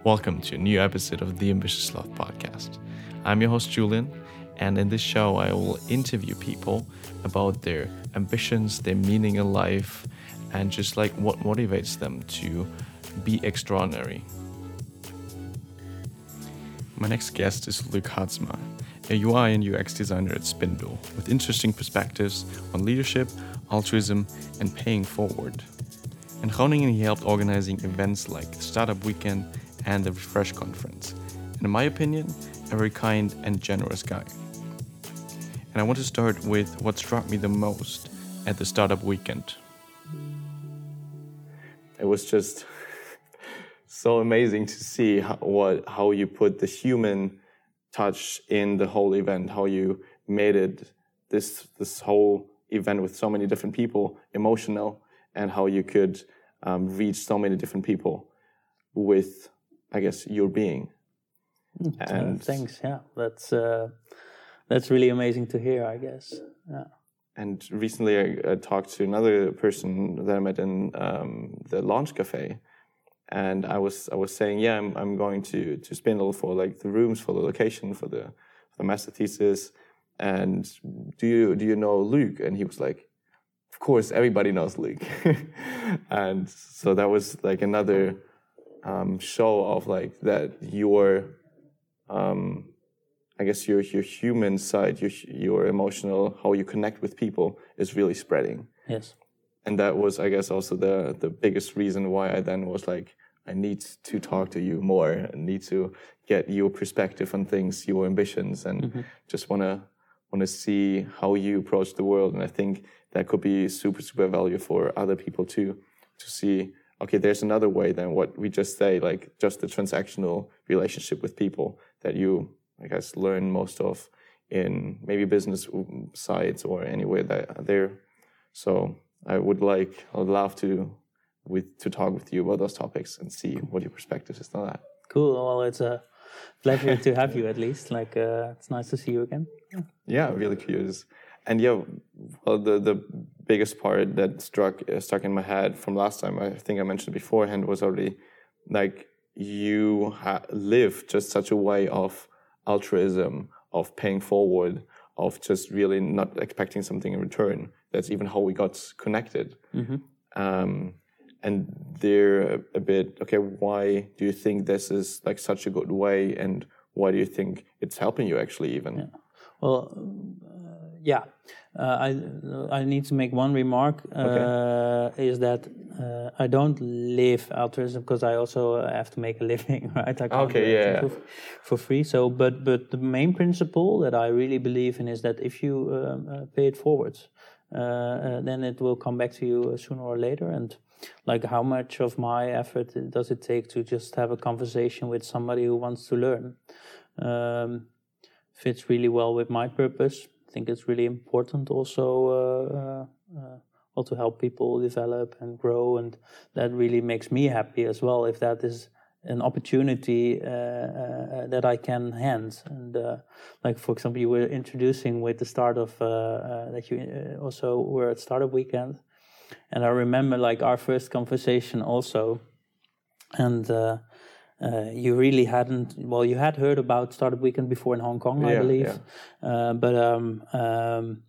Welcome to a new episode of the Ambitious Sloth podcast. I'm your host, Julian, and in this show, I will interview people about their ambitions, their meaning in life, and just like what motivates them to be extraordinary. My next guest is Luuk Hartsema, a UI and UX designer at Spindle, with interesting perspectives on leadership, altruism, and paying forward. In Groningen, he helped organizing events like Startup Weekend and the Refresh Conference. And in my opinion, a very kind and generous guy. And I want to start with what struck me the most at the Startup Weekend. It was just so amazing to see how, what how you put the human touch in the whole event, how you made it this this whole event with so many different people emotional, and how you could um, reach so many different people with, I guess, your being. Mm, and uh, thanks. Yeah, that's uh, that's really amazing to hear. I guess. Yeah. And recently, I, I talked to another person that I met in um, the Launch Cafe, and I was I was saying, yeah, I'm I'm going to to Spindle for like the rooms for the location for the for the master thesis, and do you do you know Luuk? And he was like, of course, everybody knows Luuk, and so that was like another um, show of like that your um, I guess your your human side, your your emotional, how you connect with people is really spreading. Yes. And that was, I guess, also the the biggest reason why I then was like, I need to talk to you more and need to get your perspective on things, your ambitions, and mm-hmm. just wanna wanna see how you approach the world. And I think that could be super super value for other people too, to see. Okay, there's another way than what we just say, like just the transactional relationship with people that you, I guess, learn most of in maybe business sites or anywhere that there. So I would like, I would love to with to talk with you about those topics and see what your perspective is on that. Cool. Well, it's a pleasure to have you at least. Like, uh, it's nice to see you again. Yeah, yeah really curious. And yeah, well, the the biggest part that struck uh, stuck in my head from last time, I think I mentioned beforehand, was already like you ha- live just such a way of altruism, of paying forward, of just really not expecting something in return. That's even how we got connected. Mm-hmm. Um, and they're a bit okay why do you think this is like such a good way and why do you think it's helping you actually even yeah. well yeah. Uh, i i need to make one remark uh, okay. is that uh, i don't live altruism because i also have to make a living right? I can't okay yeah for, for, free. So but but the main principle that i really believe in is that if you um, uh, pay it forward uh, then it will come back to you sooner or later. And like how much of my effort does it take to just have a conversation with somebody who wants to learn? Um, fits really well with my purpose i think it's really important also uh, uh, well to help people develop and grow and that really makes me happy as well if that is an opportunity uh, uh, that I can hand. And uh, like for example, you were introducing with the start of uh, uh, that you uh, also were at Startup Weekend, and I remember like our first conversation also, and uh, you really hadn't. Well, you had heard about Startup Weekend before in Hong Kong, I believe, yeah. Uh, but um, um,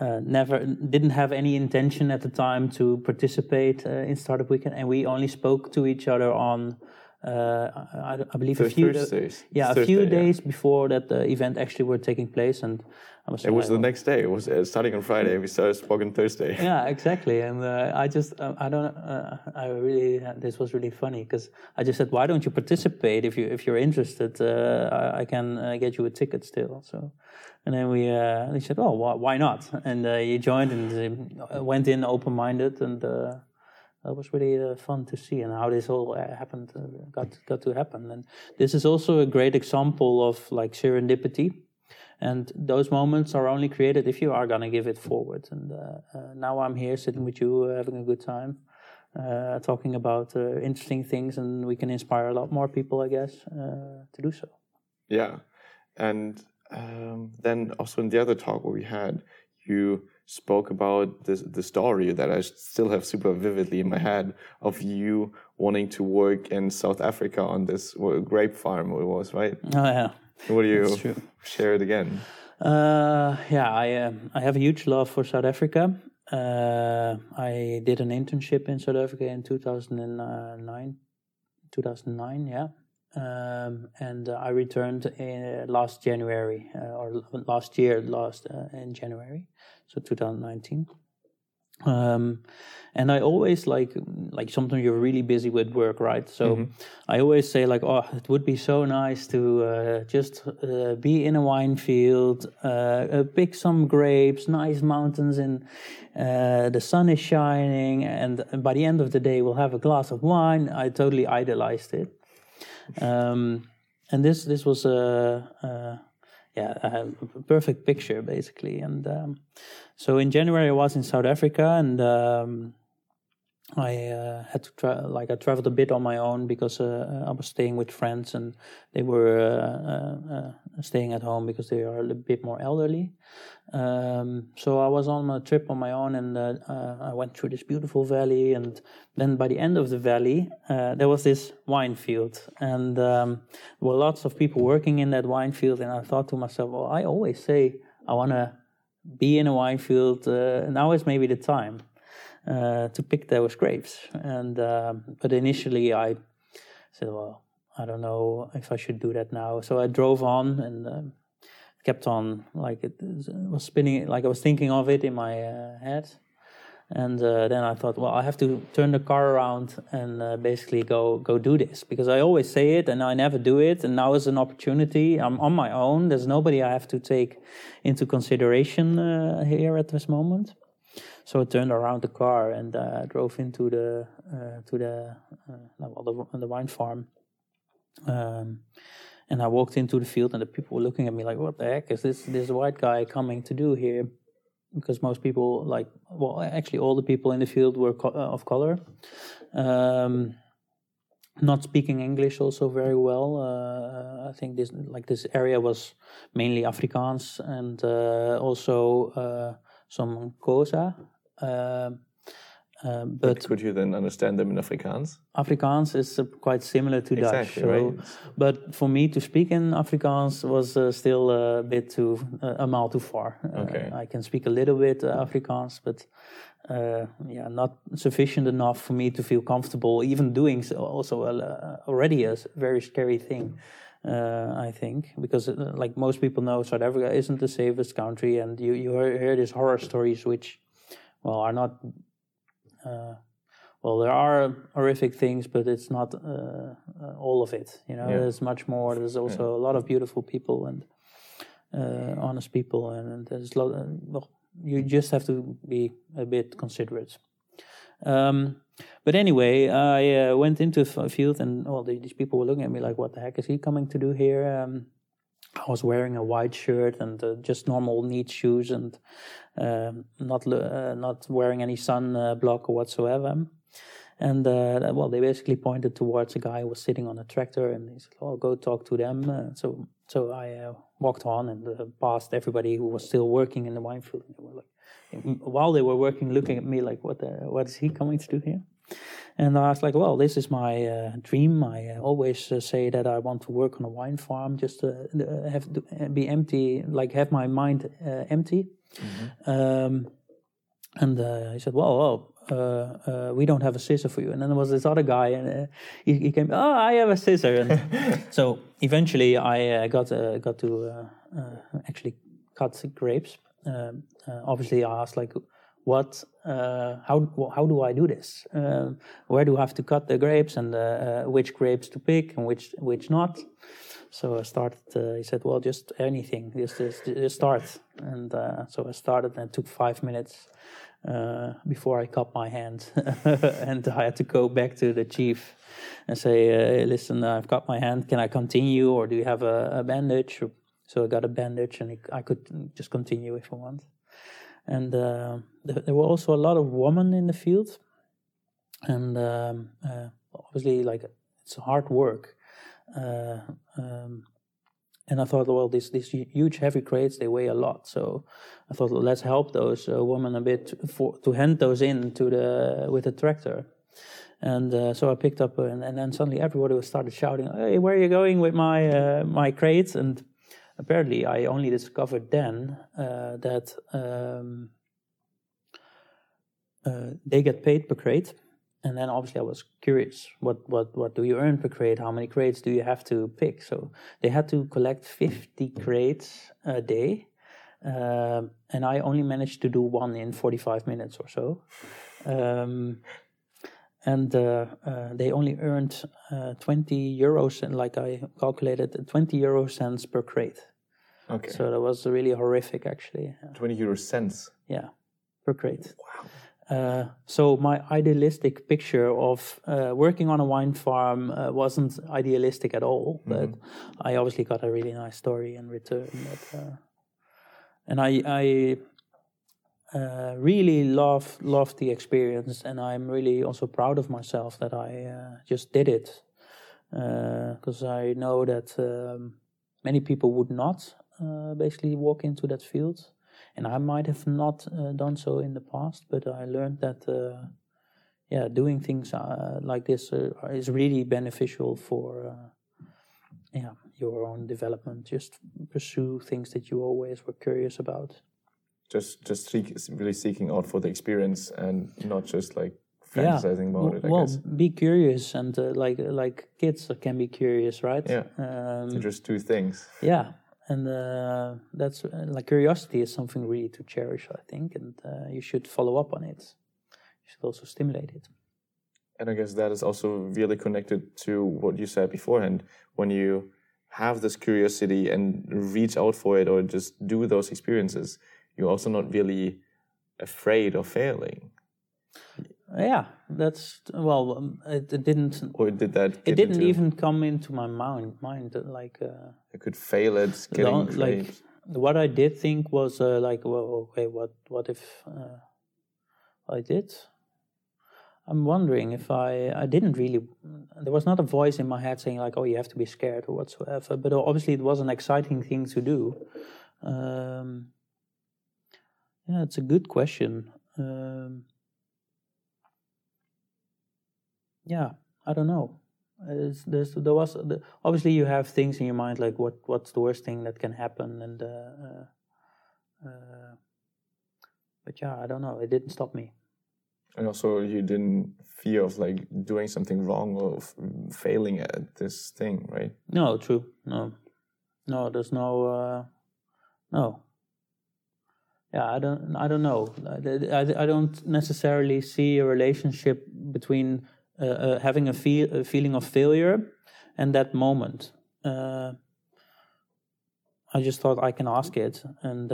uh, never didn't have any intention at the time to participate uh, in Startup Weekend, and we only spoke to each other on. Uh, I, I, believe a few, yeah, Thursday, a few days yeah. before that the event actually were taking place, and was it was the next day. It was uh, starting on Friday. We started spoken Thursday. Yeah, exactly. And uh, I just, uh, I don't, uh, I really, uh, this was really funny because I just said, why don't you participate if you if you're interested? Uh, I, I, can get you a ticket still. So, and then we, he said, oh, why, why not? And he joined and went in open minded and. that was really fun to see, and how this all happened got got to happen. And this is also a great example of like serendipity, and those moments are only created if you are going to give it forward. And uh, uh, now I'm here sitting with you, uh, having a good time, uh, talking about uh, interesting things, and we can inspire a lot more people, I guess, uh, to do so. Yeah. And um, then also in the other talk we had, you spoke about this, the story that I still have super vividly in my head of you wanting to work in South Africa on this grape farm. It was right. Oh yeah. What do you share it again? Uh, yeah, I uh, I have a huge love for South Africa. Uh, I did an internship in South Africa in 2009. 2009, yeah. Um, and uh, I returned in, last January uh, or last year, last uh, in January, so 2019. Um, and I always like like sometimes you're really busy with work, right? So mm-hmm. I always say like, oh, it would be so nice to uh, just uh, be in a wine field, uh, uh pick some grapes, nice mountains, and uh, the sun is shining, and, and, by the end of the day we'll have a glass of wine. I totally idolized it, um, and this this was a, yeah a perfect picture basically, and. Um, so in January, I was in South Africa, and um, I uh, had to tra- like I traveled a bit on my own because uh, I was staying with friends, and they were uh, uh, uh staying at home because they are a bit more elderly. Um, so I was on a trip on my own, and uh, I went through this beautiful valley, and then by the end of the valley, there was this wine field, and um, there were lots of people working in that wine field, and I thought to myself, well, I always say I want to be in a wine field. Uh, now is maybe the time uh, to pick those grapes. And um, but initially I said, well, I don't know if I should do that now. So I drove on and um, kept on like it was spinning, like I was thinking of it in my uh, head. And uh, then I thought, well, I have to turn the car around and uh, basically go go do this because I always say it and I never do it. And now is an opportunity. I'm on my own. There's nobody I have to take into consideration uh, here at this moment. So I turned around the car and uh, drove into the uh, to the uh, well, the, the wine farm. Um, and I walked into the field, and the people were looking at me like, "What the heck is this? This white guy coming to do here?" because most people like well actually all the people in the field were co- uh, of color um, not speaking english also very well uh, i think this like this area was mainly afrikaans and uh, also uh, some Xhosa um, um, but, but, could you then understand them in Afrikaans? Afrikaans is uh, quite similar to exactly, Dutch. So, right. But for me to speak in Afrikaans was uh, still a bit too uh, a mile too far. Uh, okay. I can speak a little bit uh, Afrikaans, but uh, yeah, not sufficient enough for me to feel comfortable. Even doing so also already a very scary thing. I think because, like most people know, South Africa isn't the safest country, and you you hear, hear these horror stories which, well, are not uh, well, there are horrific things, but it's not uh, uh, all of it. You know, yeah. there's much more. There's also yeah. a lot of beautiful people and honest people, and, and there's a lot. well, you just have to be a bit considerate. Um, but anyway, I uh, went into a field, and all the, these people were looking at me like, "What the heck is he coming to do here?" Um, I was wearing a white shirt and uh, just normal neat shoes and uh, not uh, not wearing any sun uh, block whatsoever. And uh, well, they basically pointed towards a guy who was sitting on a tractor, and they said, "Oh, go talk to them." Uh, so so I walked on and passed everybody who was still working in the wine field. And they were like, while they were working, looking at me like, "What the, what is he coming to do here?" And I was like, well, this is my uh, dream. I uh, always uh, say that I want to work on a wine farm, just to uh, have to uh, be empty, like have my mind uh, empty. Mm-hmm. Um, and he said, well, well we don't have a scissor for you. And then there was this other guy, and he, he, came, oh, I have a scissor. And so eventually I got got to actually cut grapes. Um, obviously, I asked like what uh, how how do I do this? Uh, where do I have to cut the grapes and uh, uh which grapes to pick and which which not? So I started. Uh, he said, "Well, just anything, just just, just start." And uh, so I started, and it took five minutes before I cut my hand, and I had to go back to the chief and say, "Listen, I've cut my hand. Can I continue, or do you have a, a bandage?" So I got a bandage, and I could just continue if I want and uh, there were also a lot of women in the field, and um, uh, obviously, like it's hard work. Uh, um, and I thought, well, these these huge heavy crates they weigh a lot, so I thought, well, let's help those uh, women a bit for, to hand those in to the with the tractor. And uh, so I picked up, and, and, then suddenly everybody started shouting, "Hey, where are you going with my uh, my crates?" And apparently, I only discovered then uh, that um, uh, they get paid per crate. And then obviously I was curious what what what do you earn per crate? How many crates do you have to pick? So they had to collect 50 crates a day um, and I only managed to do one in 45 minutes or so. Um, and uh, uh, they only earned uh, 20 euros and like I calculated 20 euro cents per crate. Okay. So that was really horrific actually. 20 euro cents. Yeah per crate. Wow. Uh, so my idealistic picture of uh, working on a wine farm uh, wasn't idealistic at all, mm-hmm. but I obviously got a really nice story in return. But, uh, and I, I uh, really love love the experience, and I'm really also proud of myself that I just did it, because I know that um, many people would not basically walk into that field and I might have not uh, done so in the past, but I learned that uh, yeah, doing things uh, like this uh, is really beneficial for uh, yeah your own development. Just pursue things that you always were curious about. Just just seek, really seeking out for the experience and not just like fantasizing yeah. about it. I well, guess. be curious and uh, like like kids can be curious, right? Yeah. Um, just do things. Yeah, and uh, that's uh, like curiosity is something really to cherish i think and uh, you should follow up on it you should also stimulate it and i guess that is also really connected to what you said beforehand when you have this curiosity and reach out for it or just do those experiences you're also not really afraid of failing yeah, that's well. Um, it, it, didn't. Or did that? It didn't even come into my mind. Mind like. Uh, you could fail at getting the, like what I did think was uh, like, well, okay, what what if uh, I did? I'm wondering if I I didn't really. There was not a voice in my head saying like, oh, you have to be scared or whatsoever. But obviously, it was an exciting thing to do. Um, yeah, it's a good question. Um, yeah, I don't know. It's, there's, there was the, obviously you have things in your mind like what what's the worst thing that can happen and uh, uh, uh, but yeah I don't know. It didn't stop me. And also you didn't fear of like doing something wrong or failing at this thing right? No true. No. No there's no uh, no yeah I don't I don't know I, I, don't necessarily see a relationship between uh, uh, having a, feel, a, feeling of failure and that moment. Uh, I just thought I can ask it, and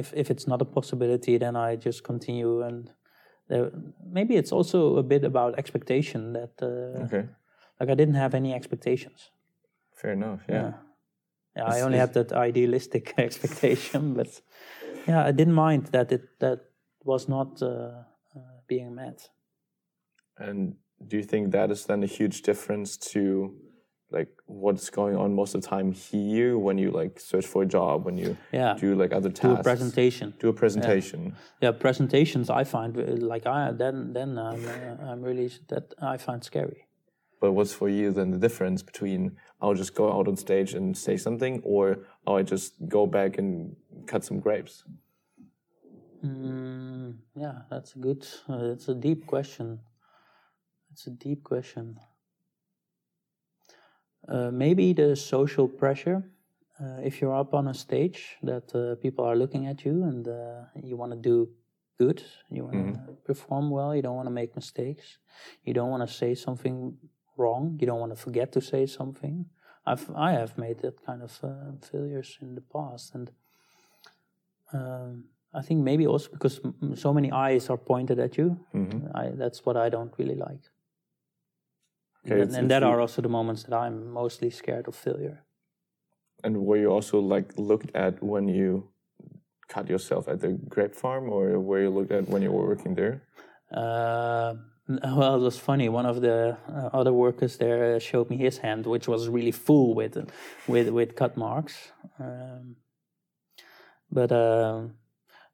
if if it's not a possibility, then I just continue and. There, maybe it's also a bit about expectation that uh, okay. like I didn't have any expectations. Fair enough. Yeah. Yeah, yeah I only had that idealistic expectation, but yeah, I didn't mind that it that was not uh, uh, being met. And do you think that is then a huge difference to like what's going on most of the time here when you like search for a job when you yeah. do like other tasks do a presentation. Do a presentation. Yeah, yeah presentations i find uh, like i then then i'm, uh, I'm really that i find scary. But what's for you then the difference between i'll just go out on stage and say something or oh, i just go back and cut some grapes mm, yeah that's a good uh, it's a deep question it's a deep question. Uh, maybe the social pressure. Uh, if you're up on a stage that uh, people are looking at you and uh, you want to do good, you want to mm-hmm. perform well, you don't want to make mistakes, you don't want to say something wrong, you don't want to forget to say something. I've I have made that kind of uh, failures in the past, and um, I think maybe also because so many eyes are pointed at you. Mm-hmm. I, that's what I don't really like. Okay, and, and that are also the moments that I'm mostly scared of failure. And were you also like looked at when you cut yourself at the grape farm, or were you looked at when you were working there? Uh, Well, it was funny. One of the uh, other workers there showed me his hand, which was really full with with with cut marks. Um, but um,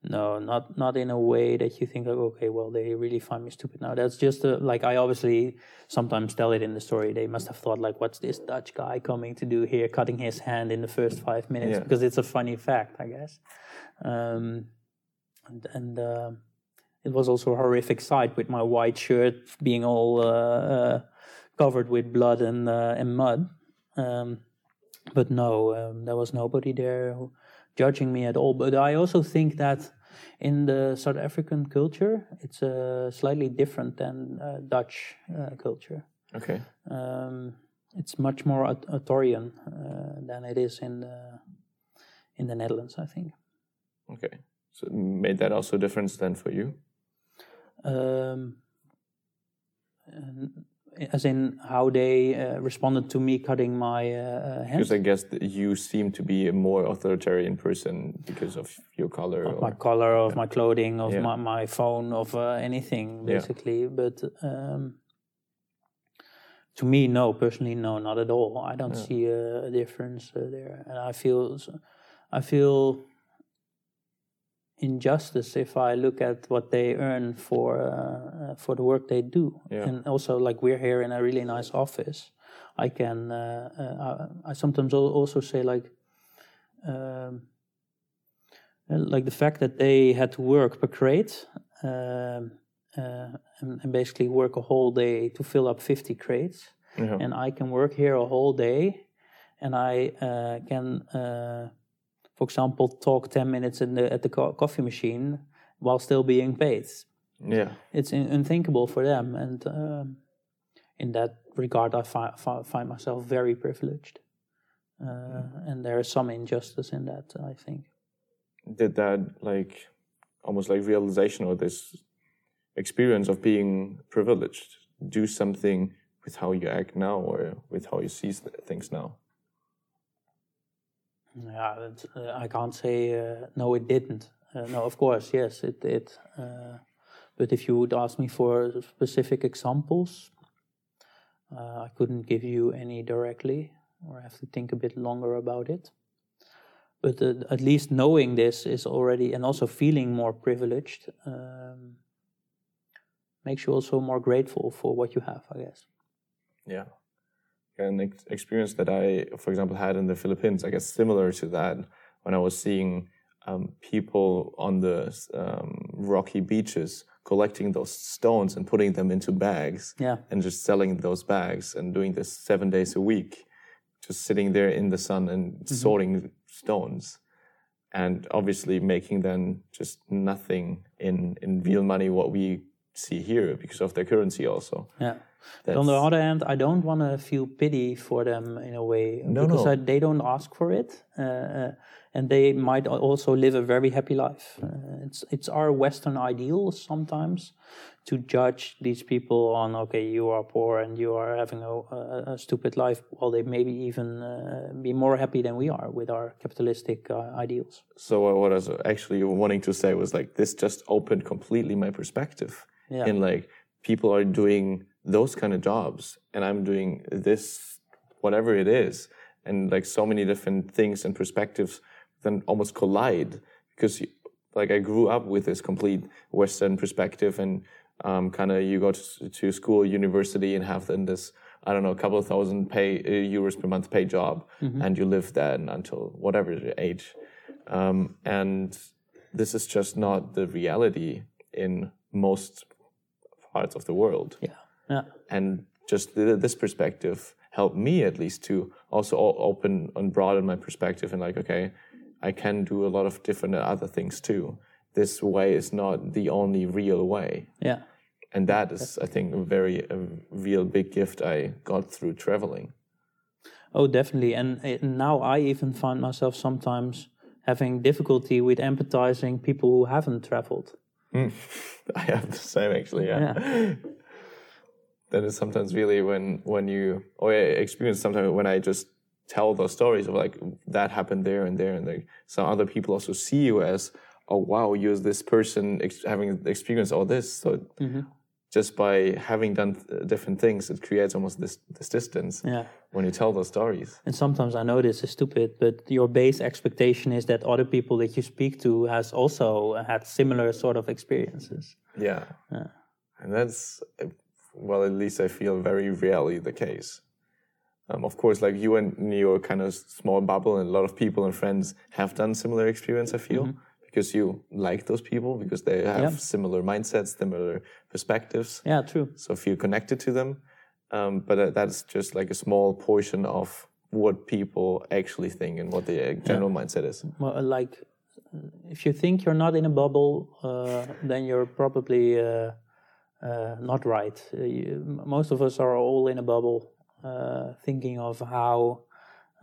no, not not in a way that you think, like, okay, well, they really find me stupid now. That's just a, like I obviously sometimes tell it in the story. They must have thought, like, what's this Dutch guy coming to do here, cutting his hand in the first five minutes? Yeah. Because it's a funny fact, I guess. Um, and and uh, it was also a horrific sight with my white shirt being all uh, uh, covered with blood and uh, and mud. Um, but no, um, there was nobody there who- judging me at all. But I also think that in the South African culture, it's uh, slightly different than uh, Dutch uh, culture. Okay. Um, it's much more aut- authorian uh, than it is in the, in the Netherlands, I think. Okay. So made that also a difference then for you? Um, as in how they uh, responded to me cutting my uh, uh, hands. Because I guess you seem to be a more authoritarian person because of your color. of or- my color, of my clothing, of Yeah. my, my phone, of uh, anything Yeah. basically. But um, to me, no, personally, no, not at all. I don't see a, a difference uh, there, and I feel, I feel injustice if I look at what they earn for uh, uh, for the work they do, Yeah. and also like we're here in a really nice office. I can, uh, uh, I sometimes also say like. Um, like the fact that they had to work per crate um, uh, and, and basically work a whole day to fill up 50 crates Yeah. and i can work here a whole day and i uh, can for example talk 10 minutes in the, at the co- coffee machine while still being paid yeah. it's in, unthinkable for them and um, in that regard i fi- fi- find myself very privileged uh, and there is some injustice in that i think Did that like almost like realization or this experience of being privileged do something with how you act now or with how you see things now? Yeah, uh, I can't say uh, no. It didn't. Uh, no, of course, yes, it did. But if you would ask me for specific examples, uh, I couldn't give you any directly, or I have to think a bit longer about it. But uh, at least knowing this is already, and also feeling more privileged, um, makes you also more grateful for what you have. I guess. Yeah. An ex- experience that I, for example, had in the Philippines, I guess similar to that when I was seeing um, people on the um, rocky beaches collecting those stones and putting them into bags Yeah. and just selling those bags and doing this seven days a week, just sitting there in the sun and sorting stones. And obviously making then just nothing in, in real money what we see here because of their currency also. Yeah. But on the other hand, I don't want to feel pity for them in a way No, because no. I, they don't ask for it, uh, uh, and they might also live a very happy life. Uh, it's it's our Western ideal sometimes to judge these people on okay, you are poor and you are having a, a, a stupid life, while they maybe even uh, be more happy than we are with our capitalistic uh, ideals. So what I was actually wanting to say was like this just opened completely my perspective. Yeah. In like people are doing those kind of jobs and I'm doing this whatever it is. And like so many different things and perspectives then almost collide because like I grew up with this complete Western perspective and um, kind of you go to, to school, university and have then this, I don't know, a couple of thousand pay uh, euros per month pay job and you live then until whatever age. Um, and this is just not the reality in most parts of the world. Yeah, yeah, And just th- this perspective helped me at least to also o- open and broaden my perspective and like, okay, I can do a lot of different other things too. This way is not the only real way. yeah. And that is, I think, a very a real big gift I got through traveling. Oh, definitely. And uh, now I even find myself sometimes having difficulty with empathizing people who haven't traveled. I have the same actually. Yeah. that is sometimes really when when you or I experience sometimes when I just tell those stories of like that happened there and there and like some other people also see you as oh wow you're this person ex- having experienced all this so mm-hmm. just by having done th- different things, it creates almost this this distance Yeah. when you tell those stories. And sometimes I know this is stupid, but your base expectation is that other people that you speak to has also had similar sort of experiences. Yeah. yeah. And that's, well, at least I feel very rarely the case. Um, of course, like you and your kind of small bubble, and a lot of people and friends have done similar experience, I feel, because you like those people, because they have Yeah. similar mindsets, similar perspectives. Yeah, true. So feel connected to them. Um, but uh, that's just like a small portion of what people actually think and what the general mindset is. Well, uh, like, if you think you're not in a bubble, uh, then you're probably uh, uh, not right. Uh, you, most of us are all in a bubble, uh, thinking of how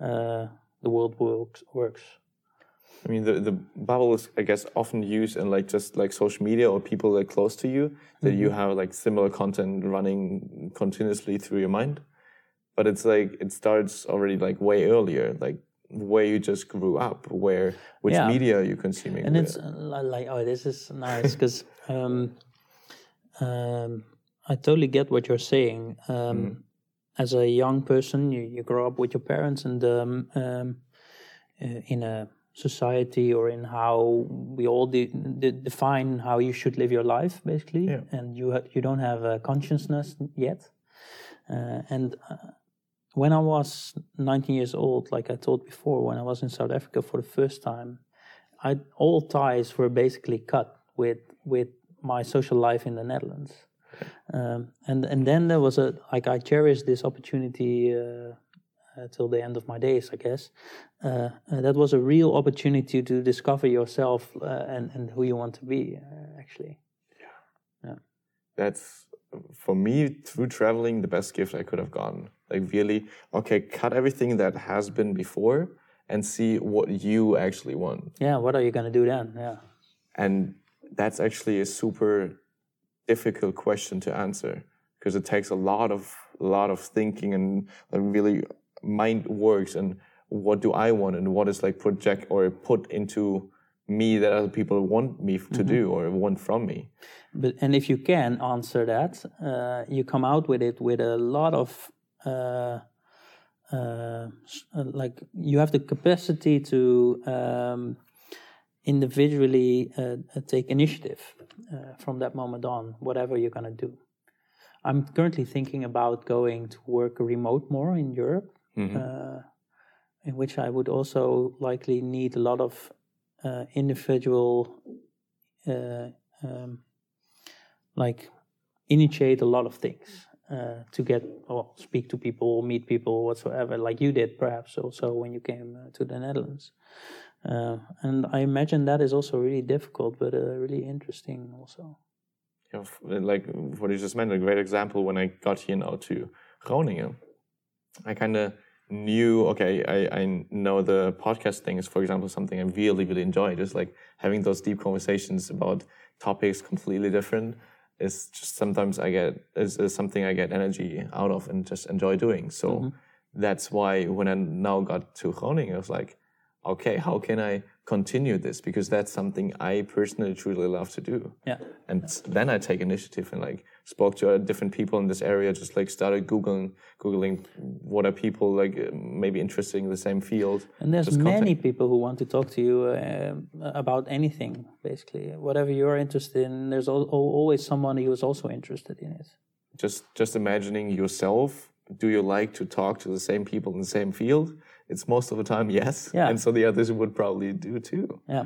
uh, the world works. Works. I mean, the, the bubble is, I guess, often used in like just like social media or people that are close to you that you have like similar content running continuously through your mind. But it's like it starts already like way earlier, like where you just grew up, where which Yeah. media are you consuming. and where- it's uh, like oh this is nice because um, um, i totally get what you're saying. Um, as a young person you, you grow up with your parents and um, um, uh, in a society or in how we all de- de- define how you should live your life basically. Yeah. and you ha- you don't have a consciousness yet. Uh, and uh, when I was 19 years old, like I told before, when I was in South Africa for the first time, I all ties were basically cut with with my social life in the Netherlands. Um, and and then there was a like I cherished this opportunity uh, uh, till the end of my days, I guess. Uh, uh, that was a real opportunity to discover yourself uh, and and who you want to be, uh, actually. Yeah. Yeah. That's for me through traveling the best gift I could have gotten. Like really, okay, cut everything that has been before and see what you actually want. Yeah, what are you gonna do then? Yeah. And that's actually a super difficult question to answer because it takes a lot of a lot of thinking and really mind works and what do I want and what is like project or put into me that other people want me to do or want from me. But and if you can answer that, uh, you come out with it with a lot of uh, uh, uh, like you have the capacity to um, individually uh, uh, take initiative uh, from that moment on, whatever you're gonna do. I'm currently thinking about going to work remote more in Europe, uh, in which I would also likely need a lot of uh, individual. Uh, um, like initiate a lot of things uh, to get or speak to people, meet people, whatsoever, like you did perhaps also when you came uh, to the Netherlands. Uh, and I imagine that is also really difficult, but uh, really interesting also. f- like what you just mentioned, a great example when I got here now to Groningen, I kind of knew, okay, I, I know the podcast thing is, for example, something I really, really enjoy. Just like having those deep conversations about topics completely different is just sometimes I get, is, is something I get energy out of and just enjoy doing. So that's why when I now got to Groningen, I was like, okay, how can I continue this? Because that's something I personally truly love to do. Yeah. And then I take initiative and like spoke to uh, different people in this area, just like started googling, googling what are people like uh, maybe interested in the same field. And there's many people who want to talk to you uh, about anything, basically. Whatever you're interested in, there's al- al- always someone who is also interested in it. Just just imagining yourself. Do you like to talk to the same people in the same field? It's most of the time yes. Yeah. And so the others would probably do too. Yeah.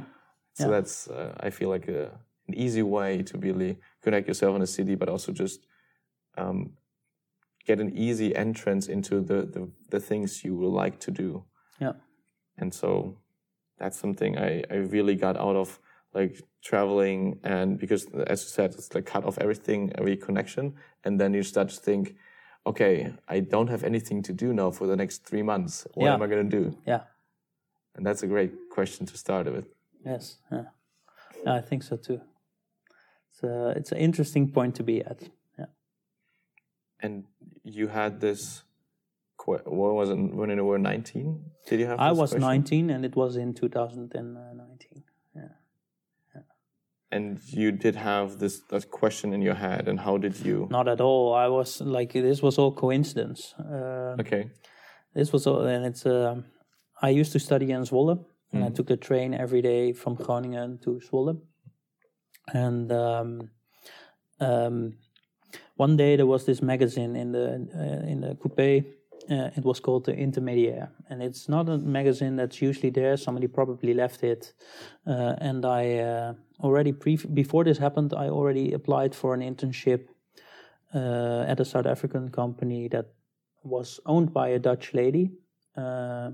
So Yeah. that's uh, I feel like a, an easy way to really connect yourself in a city, but also just um, get an easy entrance into the, the the things you will like to do. Yeah. And so that's something I, I really got out of like traveling and because as you said, it's like cut off everything, every connection. And then you start to think, okay, I don't have anything to do now for the next three months. What Yeah. am I gonna do? Yeah. And that's a great question to start with. Yes. Yeah. I think so too. It's, uh, it's an interesting point to be at. Yeah. And you had this, what was it, when you were 19? Did you have I was question? 19 and it was in 2019. And you did have this that question in your head, and how did you? Not at all. I was like, this was all coincidence. Uh, Okay. This was all, and it's. Um, I used to study in Zwolle, and I took the train every day from Groningen to Zwolle. And um, um, one day there was this magazine in the uh, in the coupe. Uh, it was called the Intermediaire, and it's not a magazine that's usually there. Somebody probably left it, uh, and I uh, already pre- before this happened, I already applied for an internship uh, at a South African company that was owned by a Dutch lady. Uh,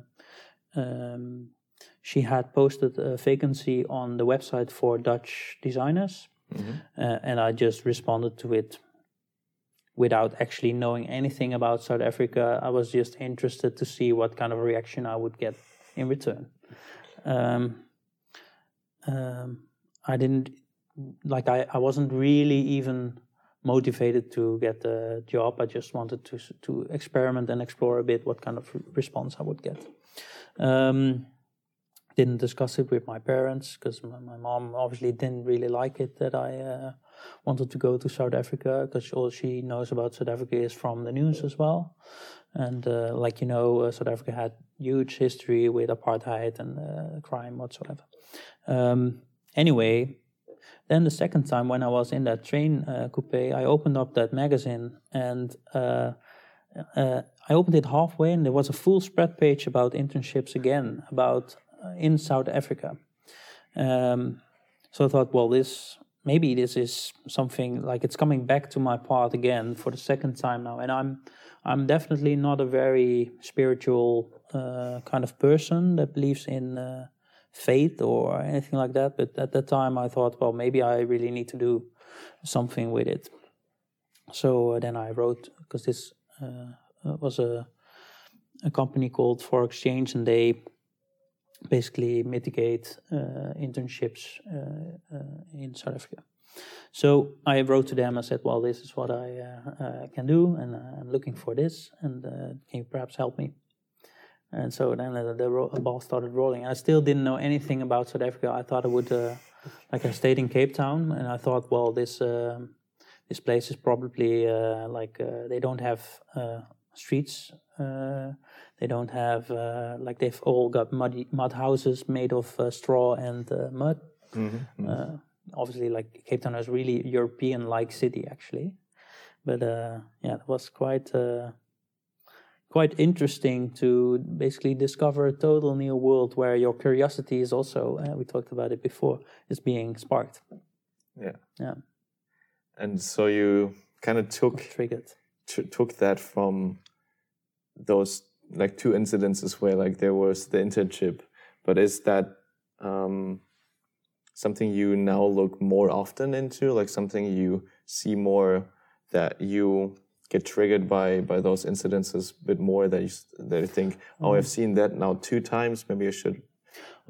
um, she had posted a vacancy on the website for Dutch designers, uh, and I just responded to it without actually knowing anything about South Africa. I was just interested to see what kind of reaction I would get in return. Um, um, I didn't like I, I wasn't really even motivated to get the job. I just wanted to to experiment and explore a bit what kind of response I would get. Um, didn't discuss it with my parents because my, my mom obviously didn't really like it that I uh, wanted to go to South Africa because all she knows about South Africa is from the news as well. And uh, like you know, uh, South Africa had huge history with apartheid and uh, crime whatsoever. Um, anyway, then the second time when I was in that train uh, coupe, I opened up that magazine and uh, uh, I opened it halfway, and there was a full spread page about internships again, about uh, in South Africa. Um, so I thought, well, this maybe this is something like it's coming back to my path again for the second time now, and I'm I'm definitely not a very spiritual uh, kind of person that believes in uh, faith or anything like that. But at that time, I thought, well, maybe I really need to do something with it. So uh, then I wrote because this uh, was a a company called For Exchange, and they basically mitigate uh, internships uh, uh, in South Africa. So I wrote to them. I said, "Well, this is what I uh, uh, can do, and I'm looking for this. And uh, can you perhaps help me?" And so then the, the ro- ball started rolling. I still didn't know anything about South Africa. I thought I would, uh, like, I stayed in Cape Town, and I thought, well, this um this place is probably uh, like uh, they don't have uh, streets. Uh, they don't have uh, like they've all got muddy mud houses made of uh, straw and uh, mud. Uh, obviously, like Cape Town is really European-like city actually, but uh, yeah, it was quite uh, quite interesting to basically discover a total new world where your curiosity is also uh, we talked about it before is being sparked, Yeah. yeah, And so you kind of took triggered. took that from those like two incidences where like there was the internship, but is that um, something you now look more often into, like something you see more that you get triggered by by those incidences a bit more that you that you think, oh, I've seen that now two times, maybe I should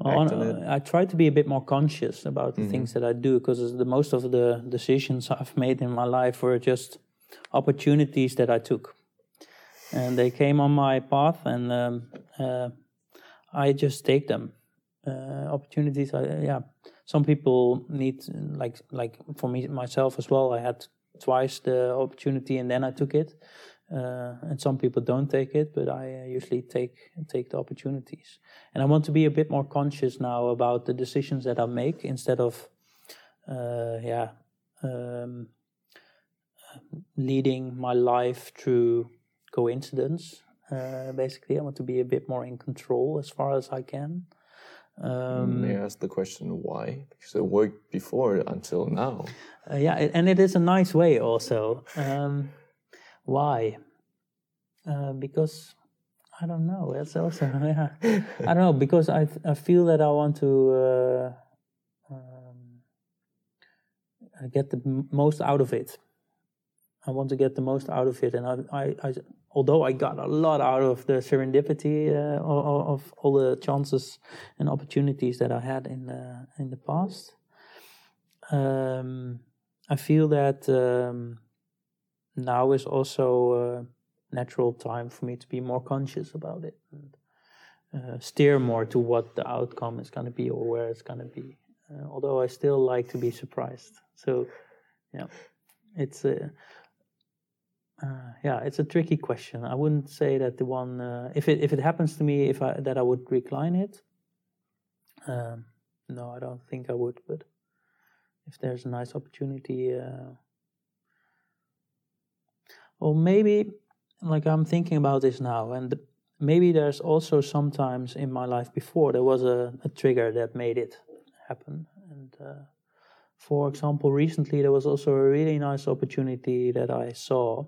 on it. I try to be a bit more conscious about the Mm-hmm. things that I do because the most of the decisions I've made in my life were just opportunities that I took, and they came on my path, and um, uh, I just take them. Uh, opportunities, I, yeah. Some people need like like for me myself as well. I had twice the opportunity, and then I took it. Uh, and some people don't take it, but I uh, usually take take the opportunities. And I want to be a bit more conscious now about the decisions that I make instead of, uh, yeah, um, leading my life through coincidence. Uh, basically, I want to be a bit more in control as far as I can. Um, May I ask the question why? Because it worked before until now. Uh, yeah, and it is a nice way also. Um, why? Uh, because I don't know. That's also yeah. I don't know because I I feel that I want to uh, um, get the m- most out of it. I want to get the most out of it, and I, I, I although I got a lot out of the serendipity uh, of, of all the chances and opportunities that I had in the in the past. Um, I feel that um, now is also a natural time for me to be more conscious about it and uh, steer more to what the outcome is going to be or where it's going to be. uh, although I still like to be surprised. So, yeah, it's a uh, yeah, it's a tricky question. I wouldn't say that the one uh, if it if it happens to me if I that I would recline it. Um, no, I don't think I would. But if there's a nice opportunity, uh, well, maybe like I'm thinking about this now, and maybe there's also sometimes in my life before there was a, a trigger that made it happen. And uh, for example, recently there was also a really nice opportunity that I saw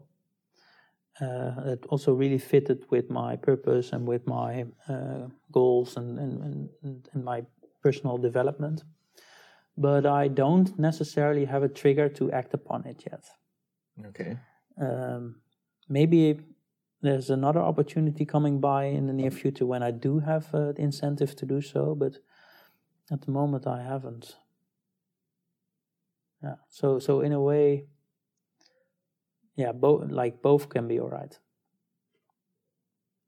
uh, that also really fitted with my purpose and with my uh, goals and, and, and, and, my personal development. But I don't necessarily have a trigger to act upon it yet. Okay. Um, maybe there's another opportunity coming by in the near future when I do have uh, the incentive to do so, but at the moment I haven't. Yeah. So so in a way, yeah, both like both can be all right.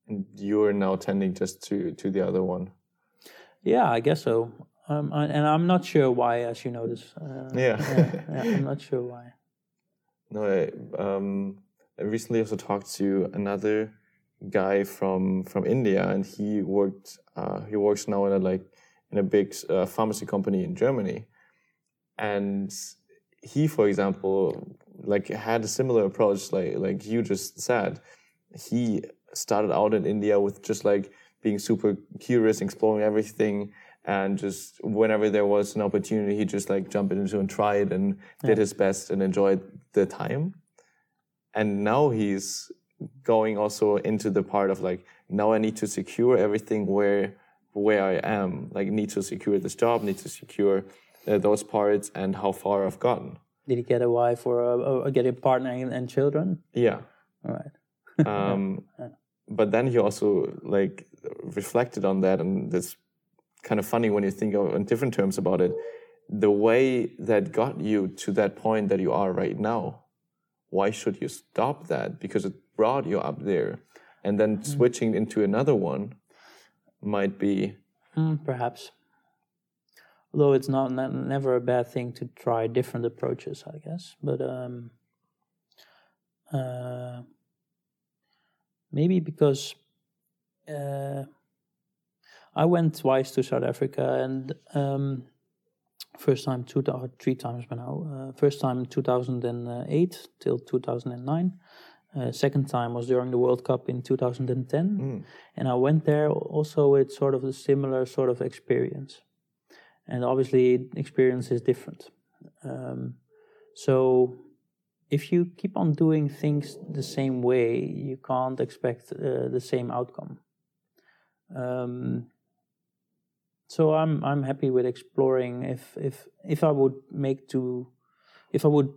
And you're now tending just to to the other one. Yeah, I guess so. Um, and I'm not sure why, as you notice. Uh, yeah. yeah, yeah, I'm not sure why. No, I, um, I recently also talked to another guy from from India, and he worked. Uh, he works now in a like in a big uh, pharmacy company in Germany, and he, for example, like had a similar approach, like like you just said. He started out in India with just like being super curious, exploring everything, and just whenever there was an opportunity, he just like jumped into and tried and yeah. did his best and enjoyed the time and now he's going also into the part of like now I need to secure everything where where I am like need to secure this job need to secure uh, those parts and how far I've gotten did he get a wife or, a, or get a partner and children yeah all right um, but then he also like reflected on that and it's kind of funny when you think of in different terms about it the way that got you to that point that you are right now why should you stop that? Because it brought you up there. And then mm. switching into another one might be. Mm, perhaps. Although it's not, not, never a bad thing to try different approaches, I guess. But um, uh, maybe because uh, I went twice to South Africa and um, First time two or three times by now. Uh, first time 2008 till 2009. Uh, second time was during the World Cup in 2010, mm. and I went there also with sort of a similar sort of experience. And obviously, experience is different. Um, so, if you keep on doing things the same way, you can't expect uh, the same outcome. Um, so I'm I'm happy with exploring. If if if I would make to, if I would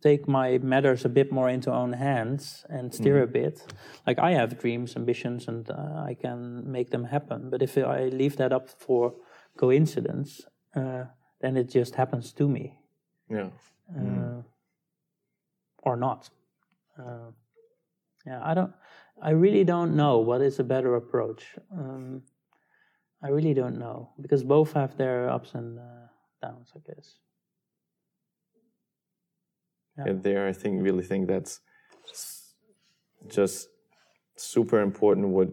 take my matters a bit more into own hands and steer mm. a bit, like I have dreams, ambitions, and uh, I can make them happen. But if I leave that up for coincidence, uh, then it just happens to me. Yeah. Uh, mm. Or not. Uh, yeah, I don't. I really don't know what is a better approach. Um, I really don't know because both have their ups and uh, downs, I guess. Yeah. yeah, there I think really think that's just super important. What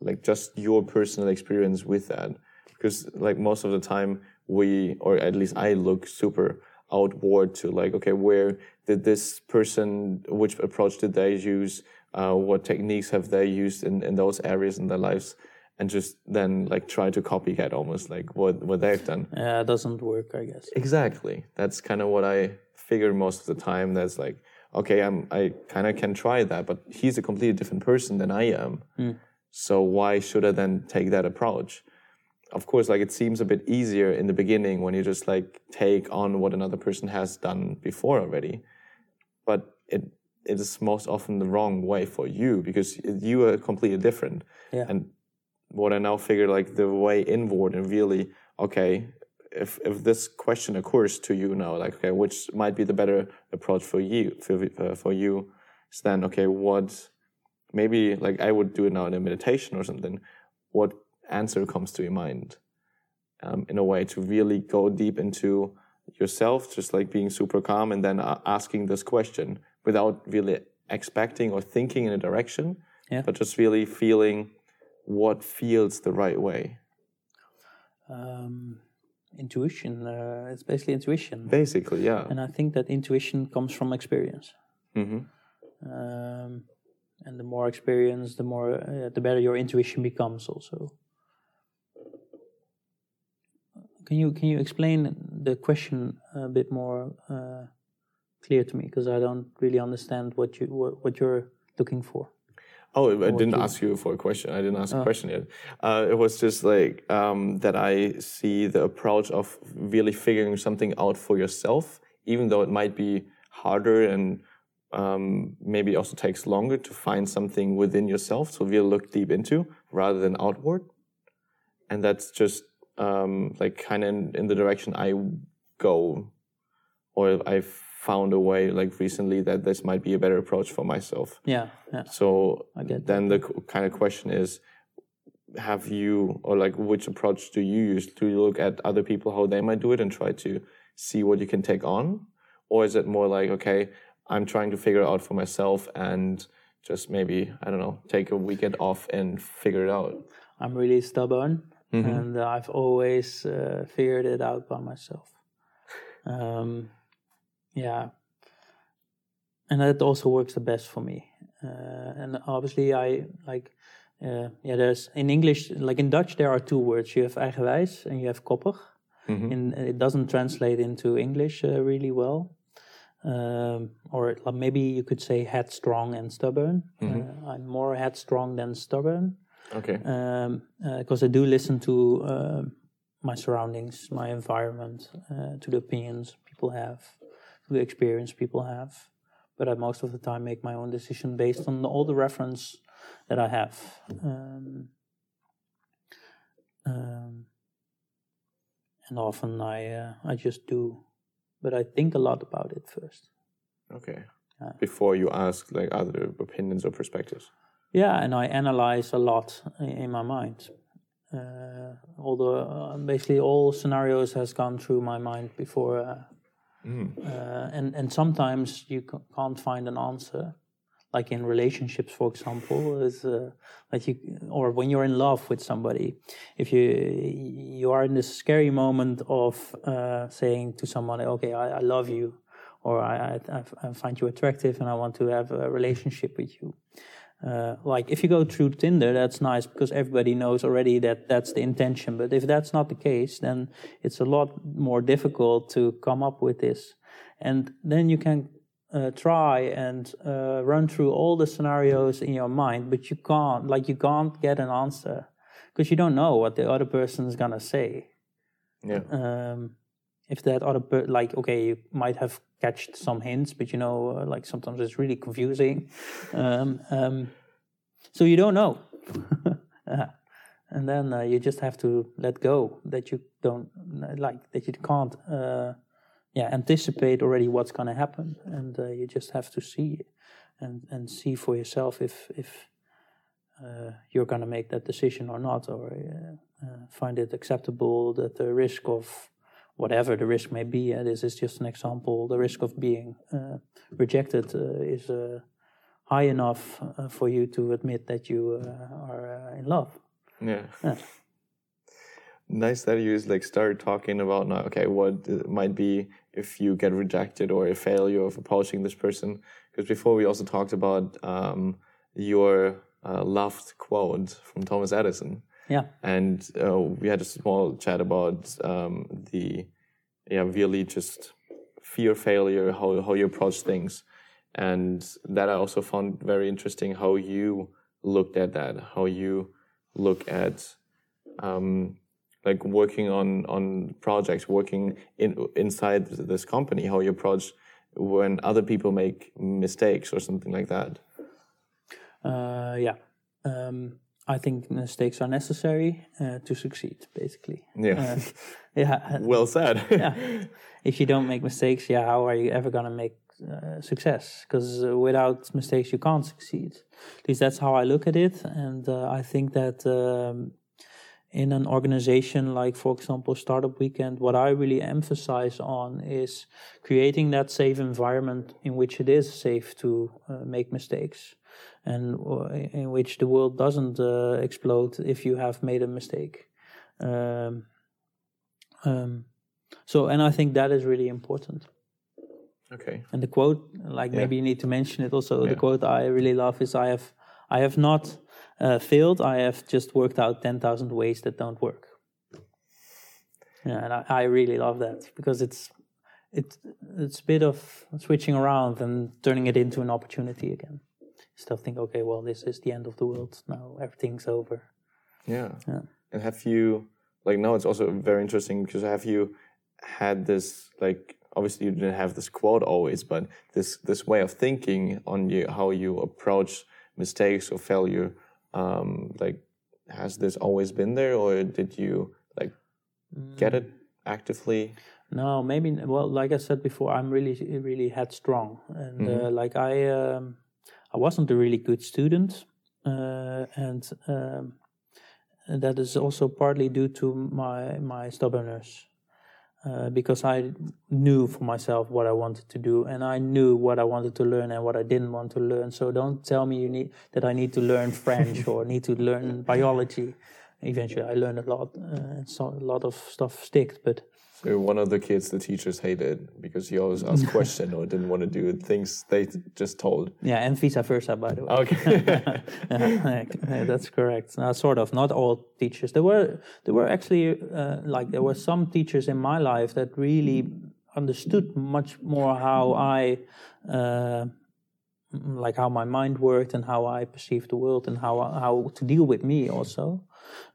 like just your personal experience with that, because like most of the time we, or at least I, look super outward to like okay where did this person which approach did they use uh, what techniques have they used in, in those areas in their lives and just then like try to copycat almost like what what they've done. Yeah, it doesn't work, I guess. Exactly. That's kind of what I figure most of the time. That's like, okay, I'm I kind of can try that, but he's a completely different person than I am. Mm. So why should I then take that approach? Of course, like it seems a bit easier in the beginning when you just like take on what another person has done before already, but it it is most often the wrong way for you because you are completely different. Yeah. And what I now figure like the way inward and really okay if if this question occurs to you now like okay which might be the better approach for you for uh, for you is then okay what maybe like I would do it now in a meditation or something what answer comes to your mind um, in a way to really go deep into yourself, just like being super calm and then uh, asking this question without really expecting or thinking in a direction, Yeah. but just really feeling what feels the right way. Um, intuition. Uh, it's basically intuition, Basically, yeah. and I think that intuition comes from experience. hmm Um, and the more experience, the more, uh, the better your intuition becomes. Also, can you can you explain the question a bit more uh, clear to me? Because I don't really understand what you what, what you're looking for. Oh, I didn't ask you for a question. I didn't ask a Oh. question yet. Uh, it was just like um, that I see the approach of really figuring something out for yourself, even though it might be harder and um, maybe also takes longer to find something within yourself. So really look deep into rather than outward. And that's just um, like kind of in, in the direction I go, or I've found a way like recently that this might be a better approach for myself. Yeah, yeah, So I get then the kind of question is have you or like which approach do you use? Do you look at other people how they might do it and try to see what you can take on? Or is it more like okay i'm trying to figure it out for myself and just maybe i don't know take a weekend off and figure it out? I'm really stubborn, Mhm. and I've always uh, figured it out by myself. Um, yeah, and that also works the best for me. Uh, and obviously, I like. Uh, yeah, there's in English, like in Dutch, there are two words. You have eigenwijs and you have koppig. Mhm. In, it doesn't translate into English uh, really well. Um, or maybe you could say headstrong and stubborn. Uh, I'm more headstrong than stubborn okay because I do listen to uh, my surroundings, my environment, uh, to the opinions people have, to the experience people have. But I most of the time make my own decision based on all the reference that I have. Um, um, and often I uh, I just do, but I think a lot about it first. okay Yeah. before you ask like other opinions or perspectives Yeah, and I analyze a lot in my mind. Uh, all the uh, basically all scenarios has gone through my mind before, uh, uh, and and sometimes you ca- can't find an answer. Like in relationships, for example, is uh, like you or when you're in love with somebody, if you you are in this scary moment of uh, saying to someone, "Okay, I, I love you," or I I- I find you attractive and I want to have a relationship with you. Uh, like if you go through Tinder, that's nice because everybody knows already that that's the intention. But if that's not the case, then it's a lot more difficult to come up with this. And then you can uh, try and uh, run through all the scenarios in your mind, but you can't, like, you can't get an answer because you don't know what the other person is gonna say yeah um, if that other per- like okay you might have catched some hints but you know uh, like sometimes it's really confusing. Um, um, so you don't know. Uh, and then uh, you just have to let go that you don't like that you can't uh, yeah anticipate already what's going to happen. And uh, you just have to see and and see for yourself if if uh, you're going to make that decision or not, or find it acceptable that the risk of whatever the risk may be, and this is just an example, the risk of being uh, rejected uh, is uh, high enough uh, for you to admit that you uh, are uh, in love. Yeah. Yeah. Nice that you like start talking about now. Okay, what might be if you get rejected or a failure of approaching this person? Because before we also talked about um, your uh, loved quote from Thomas Edison, Yeah, and uh, we had a small chat about um, the yeah really just fear failure, how how you approach things, and that I also found very interesting how you looked at that, how you look at um, like working on on projects, working in inside this company, how you approach when other people make mistakes or something like that. uh, yeah. Um, I think mistakes are necessary uh, to succeed, basically. Yeah, Uh, yeah, well said. yeah. If you don't make mistakes, yeah, how are you ever going to make uh, success? Because uh, without mistakes, you can't succeed. At least that's how I look at it. And uh, I think that um, in an organization like, for example, Startup Weekend, what I really emphasize on is creating that safe environment in which it is safe to uh, make mistakes and uh, in which the world doesn't uh, explode if you have made a mistake. Um, um, so, and I think that is really important. Okay. And the quote, like Yeah. maybe you need to mention it also. Yeah. The quote I really love is, "I have, I have not uh, failed. I have just worked out ten thousand ways that don't work." Yeah, and I, I really love that because it's, it's, it's a bit of switching around and turning it into an opportunity again. Of think, okay, well, this is the end of the world. Now everything's over. Yeah. Yeah. And have you like now it's also very interesting because have you had this like obviously you didn't have this quote always, but this this way of thinking on you how you approach mistakes or failure, um, like has this always been there or did you like get it actively? No, maybe. Well, like I said before, I'm really, really headstrong, and uh, like I, um, I wasn't a really good student, uh, and um, that is also partly due to my my stubbornness, uh, because I knew for myself what I wanted to do, and I knew what I wanted to learn and what I didn't want to learn. So don't tell me you need that I need to learn French or need to learn biology. Eventually, I learned a lot, uh, so a lot of stuff sticked, but. So one of the kids the teachers hated because he always asked questions or didn't want to do things they just told. Yeah, and vice versa, by the way. Okay. Yeah, that's correct. Uh, sort of. Not all teachers. There were there were actually uh, like there were some teachers in my life that really understood much more how I uh, like how my mind worked and how I perceived the world and how how to deal with me also.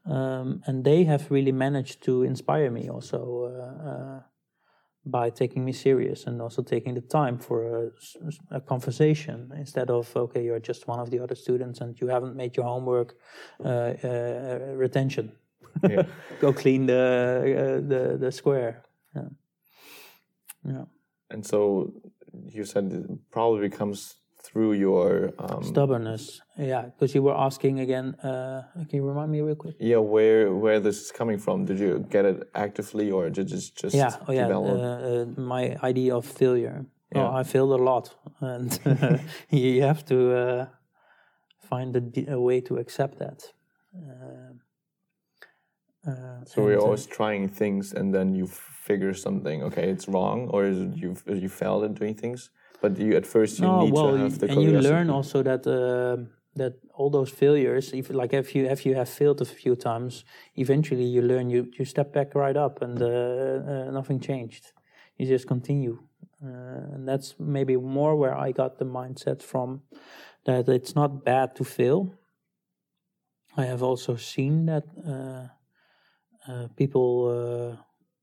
Um, and they have really managed to inspire me also uh, uh, by taking me serious and also taking the time for a conversation instead of okay you're just one of the other students and you haven't made your homework uh, uh, retention. Yeah. go clean the uh, the the square. Yeah. Yeah. And so you said it probably comes through your um, stubbornness yeah because you were asking again uh, can you remind me real quick yeah where where this is coming from. Did you get it actively or did it just yeah oh yeah develop? uh, uh, my idea of failure Yeah. oh, i failed a lot and you have to uh, find a way to accept that uh, uh, so we're always trying things and then you figure something. Okay, it's wrong, or is it you you failed at doing things. But you at first you no, need well, to have the and you learn also that uh, that all those failures, if like if you if you have failed a few times, eventually you learn you you step back right up and uh, uh, nothing changed. You just continue, uh, and that's maybe more where I got the mindset from. That it's not bad to fail. I have also seen that uh, uh, people.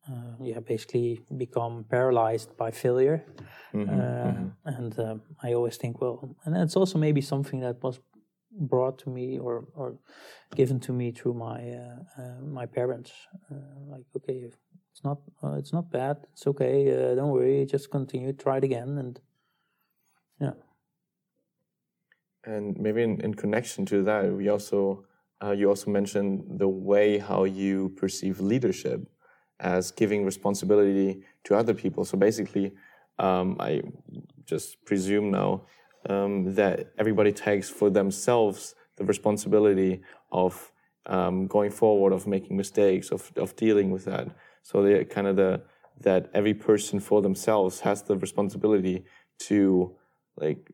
Uh, yeah, basically become paralyzed by failure. Mhm, Uh, mhm. And um, I always think, well, and it's also maybe something that was brought to me or, or given to me through my uh, uh, my parents. Uh, like, okay, it's not uh, it's not bad. It's okay. Uh, don't worry. Just continue. Try it again. And yeah, And maybe in, in connection to that, we also uh, you also mentioned the way how you perceive leadership as giving responsibility to other people. So basically, um, I just presume now um, that everybody takes for themselves the responsibility of um, going forward, of making mistakes, of of dealing with that. So they kind of the that every person for themselves has the responsibility to like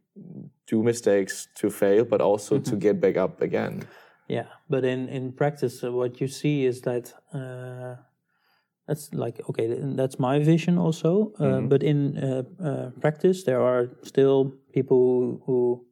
do mistakes, to fail, but also to get back up again. yeah. But in in practice, what you see is that. Uh, that's like okay that's my vision also uh, but in uh, uh, practice there are still people who,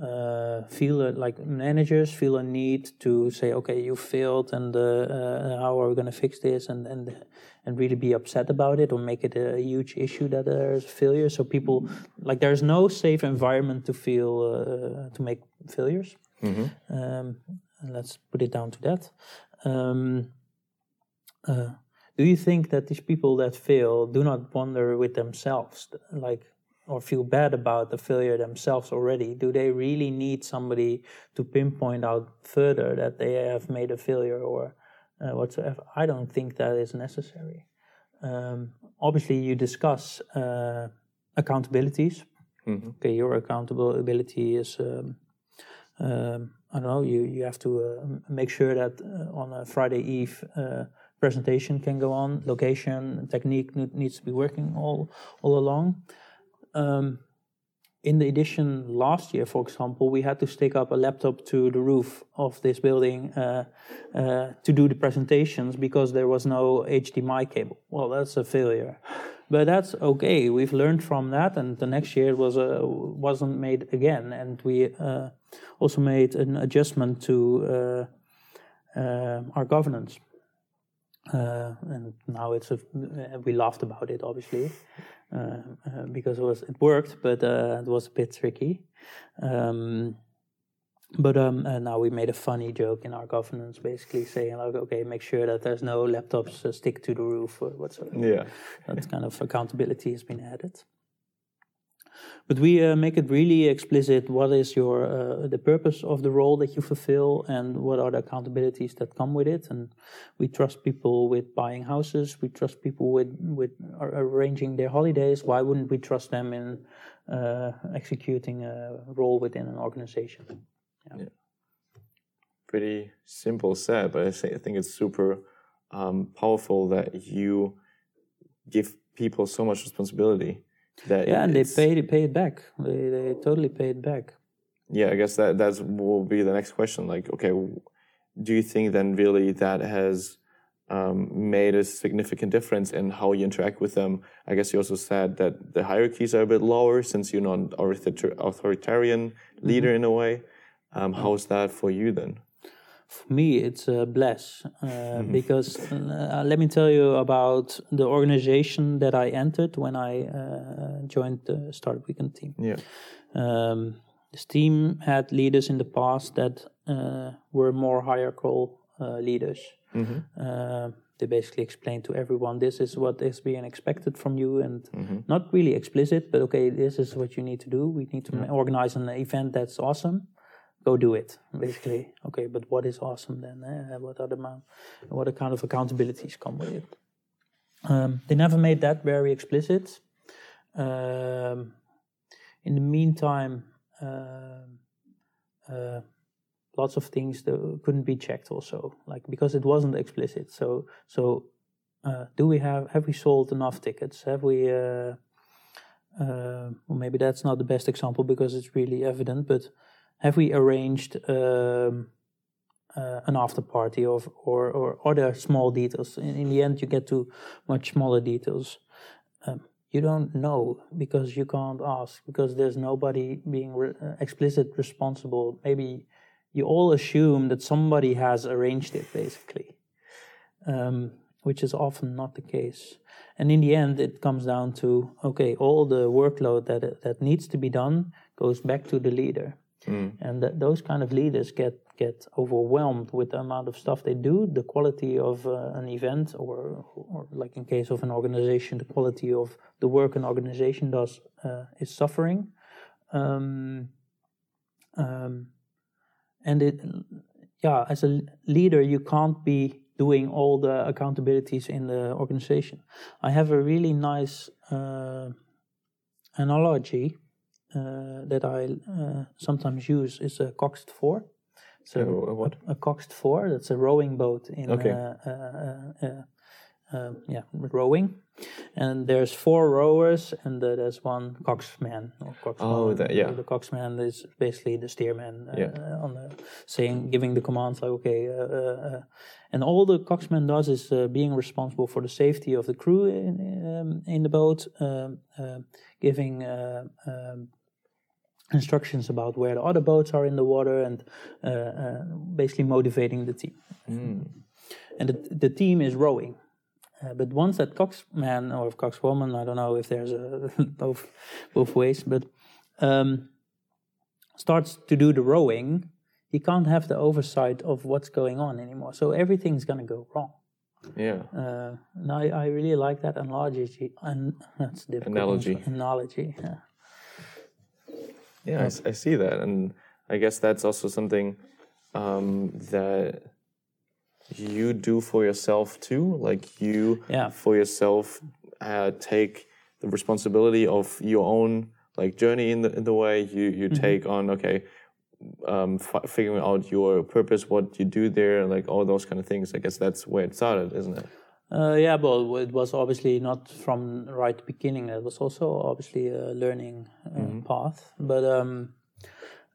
uh, feel it, like managers feel a need to say okay you failed and uh, uh, how are we going to fix this? And and and really be upset about it or make it a huge issue that there's failure. So people like there's no safe environment to feel uh, to make failures. Um, and let's put it down to that. Um, uh, do you think that these people that fail do not wonder with themselves like or feel bad about the failure themselves already do they really need somebody to pinpoint out further that they have made a failure or uh, whatsoever. I don't think that is necessary. Um, obviously, you discuss uh, accountabilities. Mm-hmm. Okay, your accountability is. Um, um, I don't know. You you have to uh, make sure that uh, on a Friday Eve uh, presentation can go on. Location, technique needs to be working all all along. Um, in the edition last year, for example, we had to stick up a laptop to the roof of this building uh, uh, to do the presentations because there was no HDMI cable. Well, that's a failure, but that's okay. We've learned from that, and the next year was uh, wasn't made again, and we uh, also made an adjustment to uh, uh, our governance. And now it's a, we laughed about it, obviously. Uh, uh, because it was it worked, but uh, it was a bit tricky. Um, but um, now we made a funny joke in our governance, basically saying like, okay, make sure that there's no laptops uh, stick to the roof or whatsoever. Yeah, that kind of accountability has been added. But we uh, make it really explicit what is your uh, the purpose of the role that you fulfill and what are the accountabilities that come with it. And we trust people with buying houses. We trust people with with arranging their holidays. Why wouldn't we trust them in uh, executing a role within an organization? Yeah. yeah. Pretty simple said, but I, think it's super um, powerful that you give people so much responsibility that yeah, and they pay pay it back. They they totally pay it back. Yeah, I guess that that's will be the next question. Like, okay, do you think then really that has um, made a significant difference in how you interact with them? I guess you also said that the hierarchies are a bit lower since you're not authoritarian leader mm-hmm. in a way. Um, how's that for you then? For me it's a bless uh, mm-hmm. because uh, let me tell you about the organization that I entered when I uh, joined the Startup Weekend team. Yeah. Um, this team had leaders in the past that uh, were more hierarchical uh, leaders. Mm-hmm. Uh, they basically explained to everyone this is what is being expected from you and mm-hmm. not really explicit but okay this is what you need to do we need to yeah. organize an event that's awesome go do it basically. Okay but what is awesome then eh? what are the what kind of accountabilities come with it? Um, they never made that very explicit. Um, in the meantime uh, uh, lots of things that couldn't be checked also like because it wasn't explicit. So so uh, do we have have we sold enough tickets? Have we uh, uh, well maybe that's not the best example because it's really evident but have we arranged um, uh, an after party of, or, or other small details? In, in, the end, you get to much smaller details. Um, you don't know because you can't ask because there's nobody being re- uh, explicit responsible. Maybe you all assume that somebody has arranged it, basically, um, which is often not the case. And in the end, it comes down to okay, all the workload that that needs to be done goes back to the leader. Mm. And th- those kind of leaders get get overwhelmed with the amount of stuff they do, the quality of uh, an event, or, or like in case of an organization, the quality of the work an organization does uh, is suffering. Um, um, and it, yeah, as a leader, you can't be doing all the accountabilities in the organization. I have a really nice uh, analogy that I uh, sometimes use is a coxed four. So a, what? A, a coxed four. That's a rowing boat in okay. uh, uh, yeah, rowing. And there's four rowers, and uh, there's one coxman. Oh, that, yeah. The coxman is basically the steerman uh, yeah. on the saying, giving the commands like, okay. Uh, uh, and all the coxman does is being responsible for the safety of the crew in um, in the boat, um, giving um, instructions about where the other boats are in the water and uh, uh, basically motivating the team. Mm. And the, the team is rowing. Uh, but once that coxman or coxwoman, I don't know if there's a both both ways, but um, starts to do the rowing, he can't have the oversight of what's going on anymore. So everything's gonna go wrong. Yeah. Uh, and I, I really like that analogy. And that's difficult. Analogy. Analogy. Yeah. Yeah, I, I, see that, and I guess that's also something um, that you do for yourself too. Like you, Yeah. for yourself, uh, take the responsibility of your own like journey in the in the way you you Mm-hmm. take on. Okay, um, f- figuring out your purpose, what you do there, like all those kind of things. I guess that's where it started, isn't it? Uh, yeah, well, it was obviously not from right beginning. It was also obviously a learning uh, path. But um,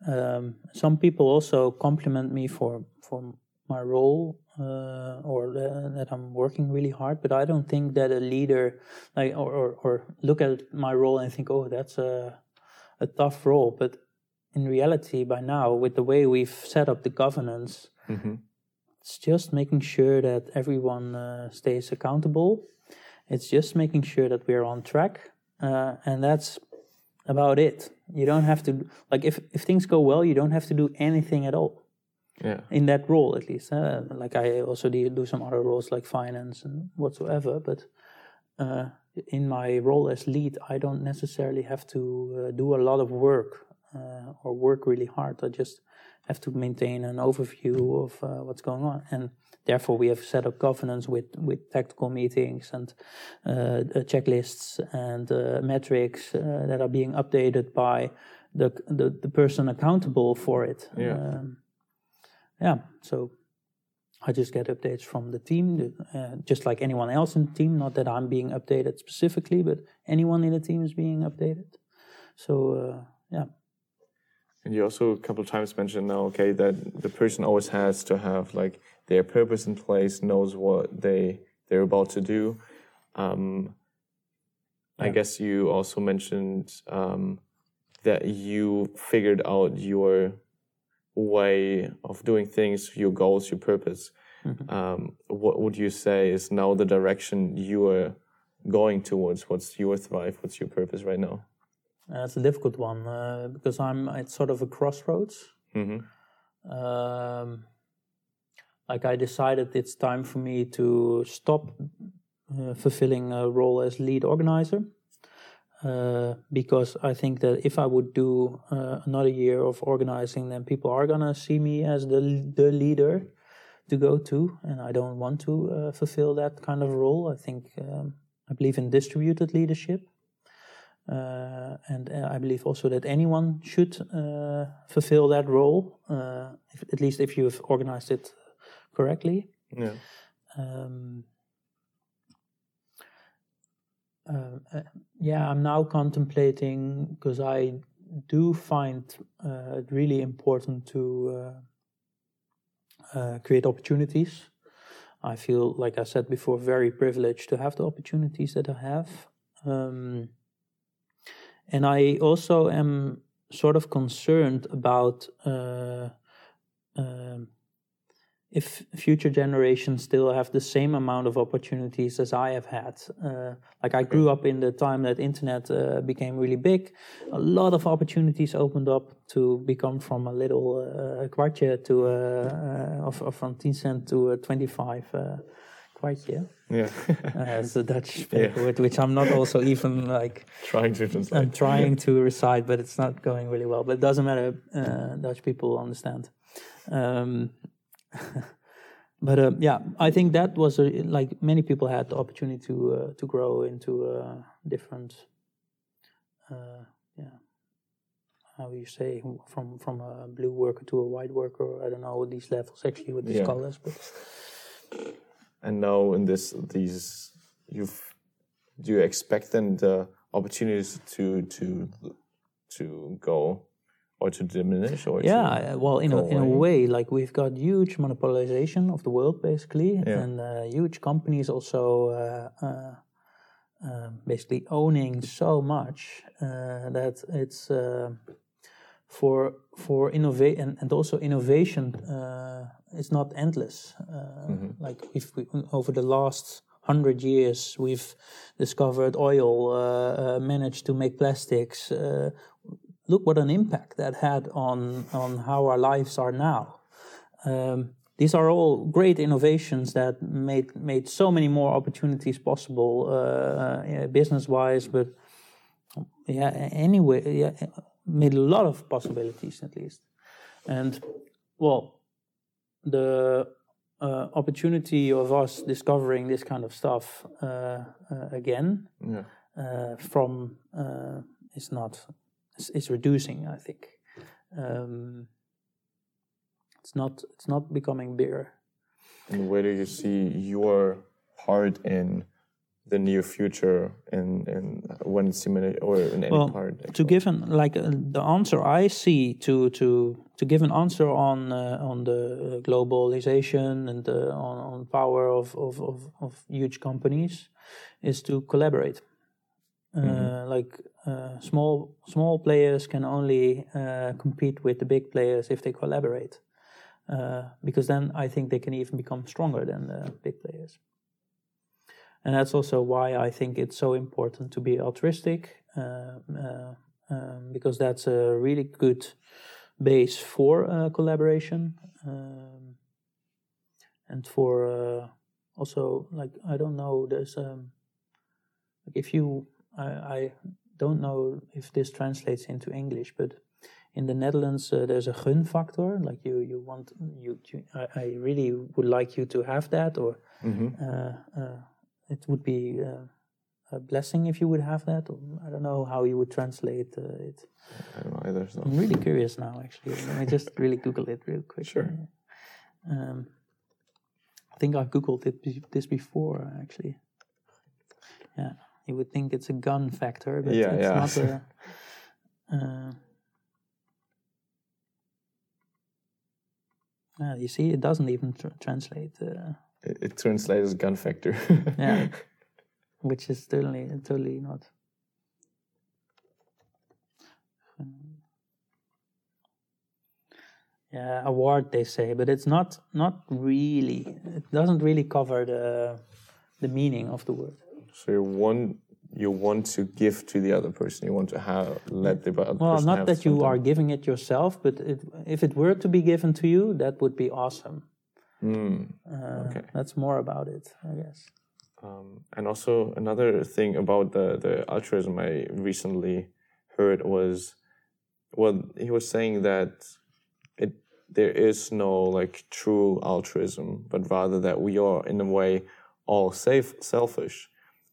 um, some people also compliment me for for my role uh, or that I'm working really hard. But I don't think that a leader like or, or, or look at my role and think, oh, that's a a tough role. But in reality, by now, with the way we've set up the governance, it's just making sure that everyone uh, stays accountable. It's just making sure that we're on track, uh, and that's about it. You don't have to like if if things go well, you don't have to do anything at all Yeah. in that role at least. Uh, like I also do, do some other roles like finance and whatsoever, but uh, in my role as lead, I don't necessarily have to uh, do a lot of work uh, or work really hard. I just have to maintain an overview of uh, what's going on, and therefore we have set up governance with with tactical meetings and uh, uh, checklists and uh, metrics uh, that are being updated by the, the the person accountable for it. Yeah. Um, yeah, so I just get updates from the team, uh, just like anyone else in the team. Not that I'm being updated specifically, but anyone in the team is being updated. So uh, yeah, And you also a couple of times mentioned now, okay, that the person always has to have like their purpose in place, knows what they they're about to do. Um, I guess you also mentioned um, that you figured out your way of doing things, your goals, your purpose. Um, what would you say is now the direction you are going towards? What's your thrive? What's your purpose right now? That's a difficult one uh, because I'm at sort of a crossroads. hmm um, like I decided it's time for me to stop uh, fulfilling a role as lead organizer uh, because I think that if I would do uh, another year of organizing, then people are gonna see me as the the leader to go to, and I don't want to uh, fulfill that kind of role. I think um, I believe in distributed leadership. Uh, and uh, I believe also that anyone should uh, fulfill that role, uh, if, at least if you've organized it correctly. Yeah. Um, uh, yeah, I'm now contemplating because I do find uh, it really important to uh, uh, create opportunities. I feel, like I said before, very privileged to have the opportunities that I have. Um, and I also am sort of concerned about uh, um, if future generations still have the same amount of opportunities as I have had. Uh, like I grew up in the time that internet uh, became really big, a lot of opportunities opened up to become from a little uh, kwartje to uh, uh, from 10 cent to a 25 uh, kwartje. Yeah. as a Dutch paper word, which I'm not also even like Trying to translate. I'm trying to recite, but it's not going really well. But it doesn't matter. Uh, Dutch people understand. Um, but uh, yeah, I think that was a, like many people had the opportunity to uh, to grow into a different, uh, yeah, how you say from from a blue worker to a white worker. I don't know these levels actually with these Yeah. colors, but and now in this these you've do you expect then the opportunities to to to go or to diminish or Yeah, well, in a, in a way, like we've got huge monopolization of the world, basically, Yeah. and uh, huge companies also uh, uh, uh, basically owning so much uh, that it's uh, for for innovate and, and also innovation is not endless. Uh, Like if we over the last hundred years we've discovered oil, uh, uh, managed to make plastics. Uh, look what an impact that had on on how our lives are now. Um, these are all great innovations that made made so many more opportunities possible, uh, uh, business wise, but yeah, anyway, yeah, made a lot of possibilities at least. And well, the uh, opportunity of us discovering this kind of stuff uh, uh, again Yeah. uh, from uh, is not is, is reducing. I think um, it's not it's not becoming bigger. And where do you see your part in the near future in, in when simulate or in any Well, part? to give an like uh, the answer I see to to to give an answer on uh, on the globalization and the, on on power of, of of of huge companies is to collaborate. Uh, Like uh, small small players can only uh, compete with the big players if they collaborate, uh, because then I think they can even become stronger than the big players. And that's also why I think it's so important to be altruistic, um, uh, um, because that's a really good base for uh, collaboration um, and for uh, also like I don't know. There's um, like if you I, I don't know if this translates into English, but in the Netherlands uh, there's a gun factor. Like you you want you, you I, I really would like you to have that or Mhm. uh, uh, it would be uh, a blessing if you would have that. Or I don't know how you would translate uh, it. I don't know either. So. I'm really curious now, actually. Let me just really Google it real quick. Sure. Um, I think I Googled it this before, actually. Yeah, you would think it's a gun factor, but Yeah, it's yeah. not a. Uh, yeah, you see, it doesn't even tr- translate. Uh, It, it translates as gun factor. Yeah. which is totally totally not. Yeah, award they say, but it's not not really. It doesn't really cover the the meaning of the word. so you want you want to give to the other person. You want to have let the other Well, person not have that you are giving it yourself, but it, if it were to be given to you, that would be awesome. Mm. Uh, Okay. That's more about it, I guess. Um, and also another thing about the the altruism I recently heard was, well, he was saying that it there is no like true altruism, but rather that we are in a way all safe selfish,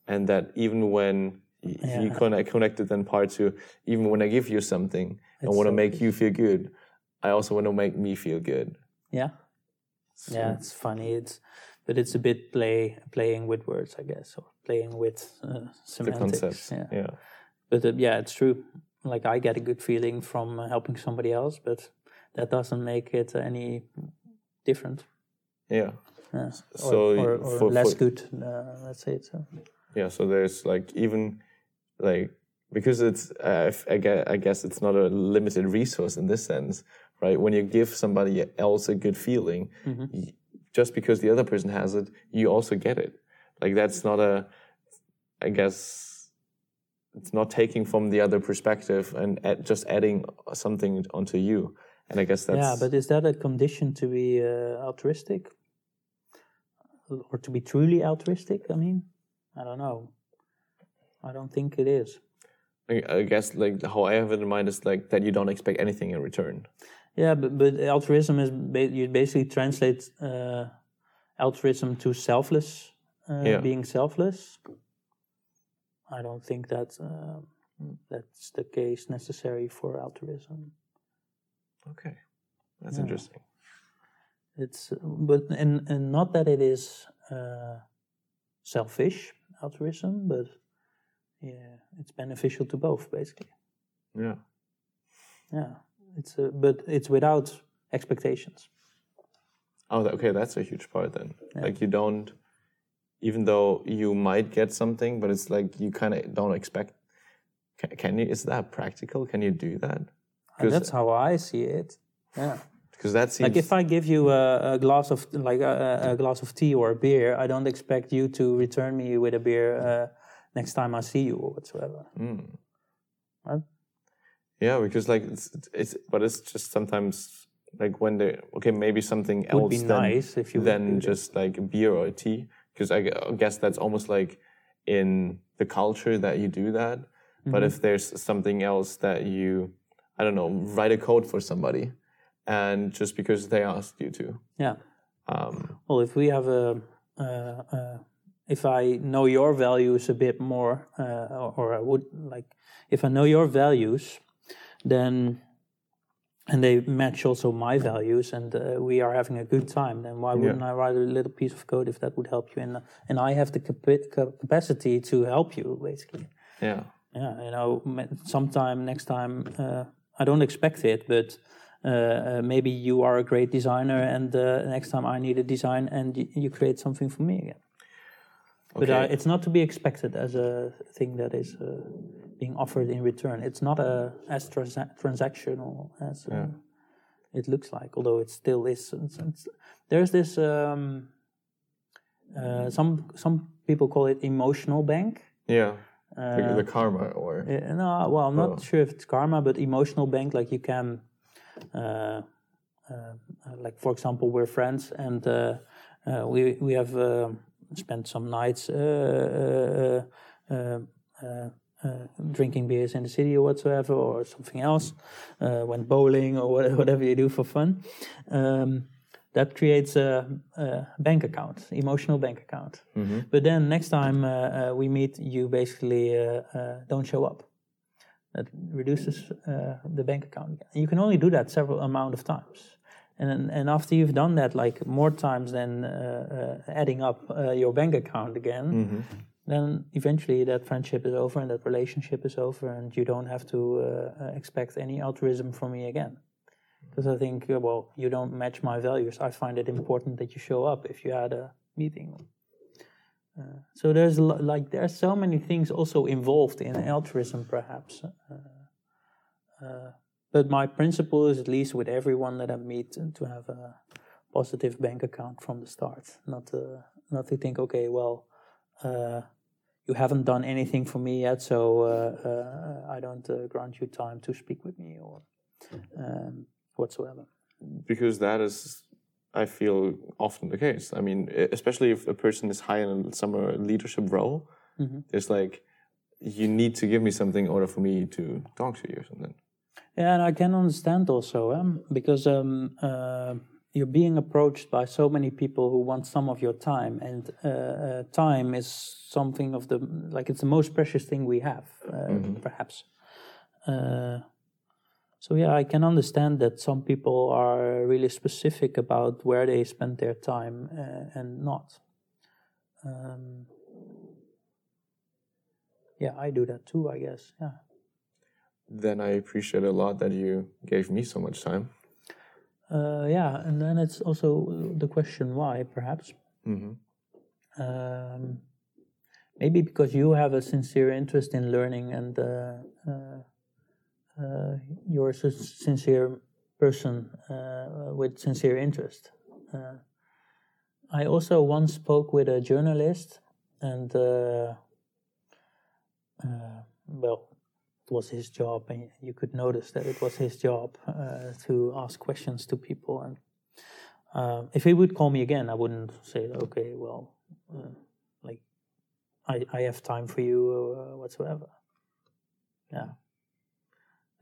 and that even when y- if you Yeah. connect connected then part to even when I give you something, I want to make you feel good. I also want to make me feel good. Yeah. Yeah, it's funny. It's but it's a bit play playing with words, I guess, or playing with uh, The semantics. concepts, Yeah. yeah. But uh, yeah, it's true. Like I get a good feeling from uh, helping somebody else, but that doesn't make it any different. yeah. Yeah. Or, So or, or for- less for- good. Uh, let's say it so. yeah so there's like even like because it's uh, I, guess, I guess it's not a limited resource in this sense right when you give somebody else a good feeling y- just because the other person has it you also get it like that's not a i guess it's not taking from the other perspective and add, just adding something onto you and i guess that's yeah, but is that a condition to be uh, altruistic, or to be truly altruistic? I mean, I don't know. I don't think it is. I, I guess like how i have it in mind is like that you don't expect anything in return Yeah, but, but altruism is ba- you basically translate uh, altruism to selfless, uh, Yeah. being selfless. I don't think that uh, that's the case necessary for altruism. okay that's Yeah. interesting It's but and and not that it is uh, selfish altruism, but yeah, it's beneficial to both basically. yeah Yeah, it's uh, but it's without expectations. Oh, okay, that's a huge part then. Yeah. Like you don't, even though you might get something, but it's like you kind of don't expect. Can, can you? Is that practical? Can you do that? And that's how I see it. Yeah. Because that seems Like if I give you a, a glass of like a, a glass of tea or a beer, I don't expect you to return me with a beer uh, next time I see you or whatsoever. Mm. Right? Yeah, because like it's, it's but it's just sometimes like when they okay maybe something Would else be than, nice if you would than just like a beer or a tea because I, guess that's almost like in the culture that you do that. Mm-hmm. But if there's something else that you, I don't know, write a code for somebody, and just because they asked you to, Yeah. Um, well, if we have a, uh, uh, if I know your values a bit more, uh, or, or I would like, if I know your values, then and they match also my values and uh, we are having a good time then why wouldn't Yeah. i write a little piece of code if that would help you and and i have the capa- capacity to help you basically yeah. yeah you know sometime next time uh, i don't expect it but uh, uh, maybe you are a great designer and uh, next time i need a design and y- you create something for me again but Okay. uh, it's not to be expected as a thing that is uh, being offered in return. It's not a as transa- transactional as uh, it looks like, although it still is. It's- it's- there's this. Um, uh, some some people call it emotional bank. Yeah. Uh, the, the karma or uh, no, well, I'm not Oh. sure if it's karma, but emotional bank, like you can, uh, uh, like for example, we're friends and uh, uh, we we have spent some nights uh, uh, drinking beers in the city or whatsoever, or something else, uh, went bowling or wha- whatever you do for fun. Um, that creates a, a bank account, emotional bank account. But then next time uh, uh, we meet, you basically uh, uh, don't show up. That reduces uh, the bank account. You can only do that several amount of times. And, and after you've done that like more times than uh, uh, adding up uh, your bank account again, then eventually that friendship is over and that relationship is over, and you don't have to uh, uh, expect any altruism from me again. Because I think, uh, well, you don't match my values. I find it important that you show up if you had a meeting. Uh, so there's like there's so many things also involved in altruism, perhaps. Uh, uh, but my principle is at least with everyone that I meet to have a positive bank account from the start, not to, not to think, okay, well, uh, you haven't done anything for me yet, so uh, uh, I don't uh, grant you time to speak with me or um, whatsoever. because that is i feel often the case i mean especially if a person is high in some uh, leadership role Mm-hmm. it's like you need to give me something in order for me to talk to you or something Yeah, and I can understand also um, because um, uh, you're being approached by so many people who want some of your time, and uh, uh, time is something of the like it's the most precious thing we have, uh, perhaps. Uh, so yeah, I can understand that some people are really specific about where they spend their time uh, and not. Um, yeah, I do that too. I guess. Yeah. then i appreciate a lot that you gave me so much time Uh, yeah, and then it's also the question why, perhaps. hmm Um, maybe because you have a sincere interest in learning and uh, uh, uh, you're a sincere person uh, with sincere interest. Uh, I also once spoke with a journalist, and uh, uh, well, it was his job, and you could notice that it was his job uh, to ask questions to people. And uh, if he would call me again, I wouldn't say, "Okay, well, uh, like I I have time for you uh, whatsoever." Yeah,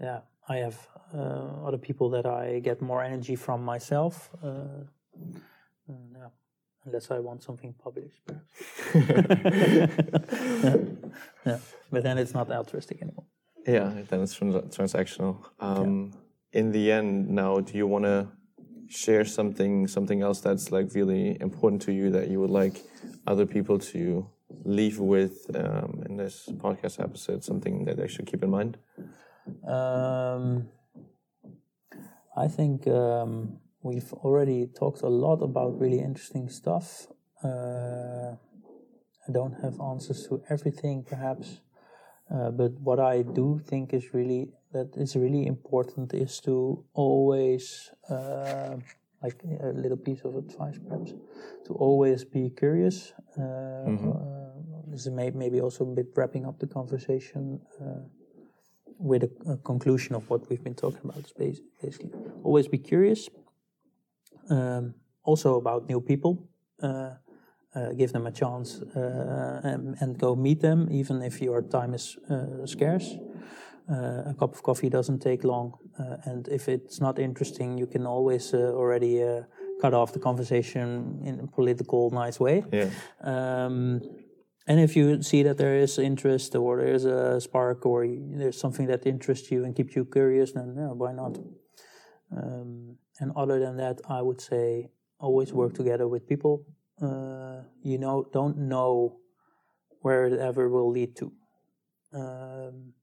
yeah. I have uh, other people that I get more energy from myself. Uh, and, yeah, unless I want something published, perhaps. yeah. yeah, but then it's not altruistic anymore. Yeah then it's trans- transactional. Um, in the end now do you want to share something something else that's like really important to you that you would like other people to leave with um, in this podcast episode something that they should keep in mind? Um, I think um, we've already talked a lot about really interesting stuff. Uh, I don't have answers to everything, perhaps, uh, but what I do think is really that is really important is to always, uh, like a little piece of advice, perhaps, to always be curious. Uh, uh, this is may, maybe also a bit wrapping up the conversation. Uh, with a, a conclusion of what we've been talking about is basically always be curious um, also about new people uh, uh, give them a chance uh, and, and go meet them even if your time is uh, scarce uh, a cup of coffee doesn't take long uh, and if it's not interesting you can always uh, already uh, cut off the conversation in a political, nice way. Yeah. Um, and if you see that there is interest or there is a spark or there's something that interests you and keeps you curious, then yeah, why not? Um, and other than that, I would say always work together with people. Uh, you know, don't know where it ever will lead to. Um,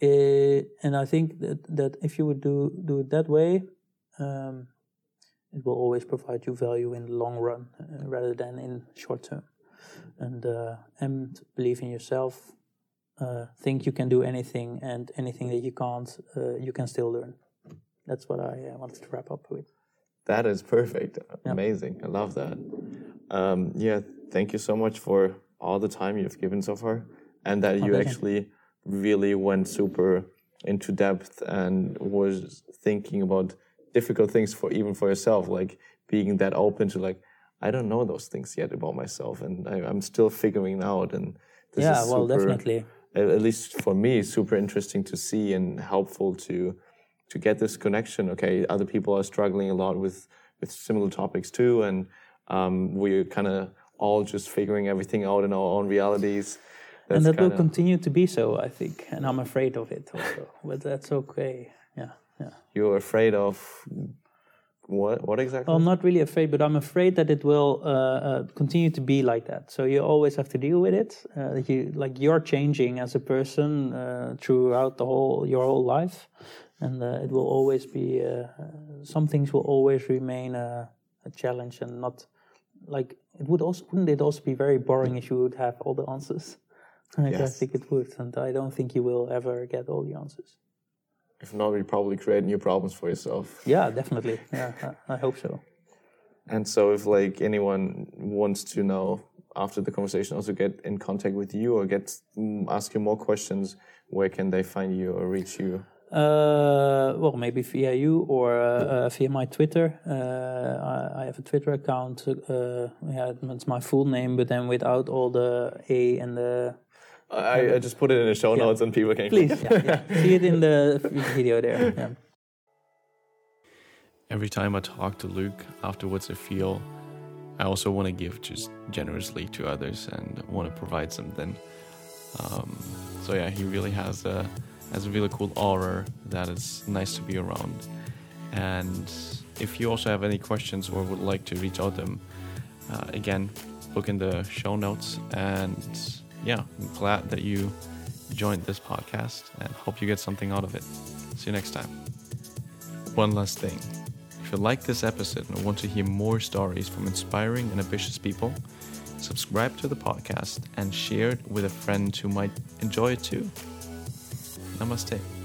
it, and I think that, that if you would do do it that way, um, it will always provide you value in the long run uh, rather than in short term. And uh, and believe in yourself. Uh, think you can do anything, and anything that you can't, uh, you can still learn. That's what I uh, wanted to wrap up with. That is perfect. Amazing. I love that. Um, yeah, thank you so much for all the time you've given so far, and that you actually really went super into depth and was thinking about difficult things for even for yourself, like being that open to like, I don't know those things yet about myself, and I, am still figuring out. And this yeah, is well, super, definitely. At least for me, super interesting to see and helpful to to get this connection. Okay, other people are struggling a lot with with similar topics too, and um, we're kind of all just figuring everything out in our own realities. That's and that kinda... will continue to be so, I think. And I'm afraid of it also, but that's okay. Yeah, yeah. You're afraid of what? What exactly? Well, I'm not really afraid, but I'm afraid that it will uh, uh, continue to be like that. So you always have to deal with it. Uh, you like you're changing as a person uh, throughout the whole your whole life, and uh, it will always be. Uh, some things will always remain a, a challenge and not like it would also wouldn't it also be very boring if you would have all the answers? Yes. I think it would, and I don't think you will ever get all the answers. If not, you probably create new problems for yourself. Yeah, definitely. Yeah, I, I hope so. And so, if like anyone wants to know after the conversation, also get in contact with you or get mm, ask you more questions, where can they find you or reach you? Uh, well, maybe via you or uh, uh, via my Twitter. Uh, I, I, have a Twitter account. Uh, yeah, it's my full name, but then without all the A and the. I, I just put it in the show notes and people can. Please, yeah, yeah. see it in the video there. Yeah. Every time I talk to Luuk, afterwards I feel I also want to give just generously to others and want to provide something. Um, so yeah, he really has a has a really cool aura that is nice to be around. And if you also have any questions or would like to reach out to them, uh, again, look in the show notes. And yeah, I'm glad that you joined this podcast and hope you get something out of it. See you next time. One last thing. If you like this episode and want to hear more stories from inspiring and ambitious people, subscribe to the podcast and share it with a friend who might enjoy it too. Namaste.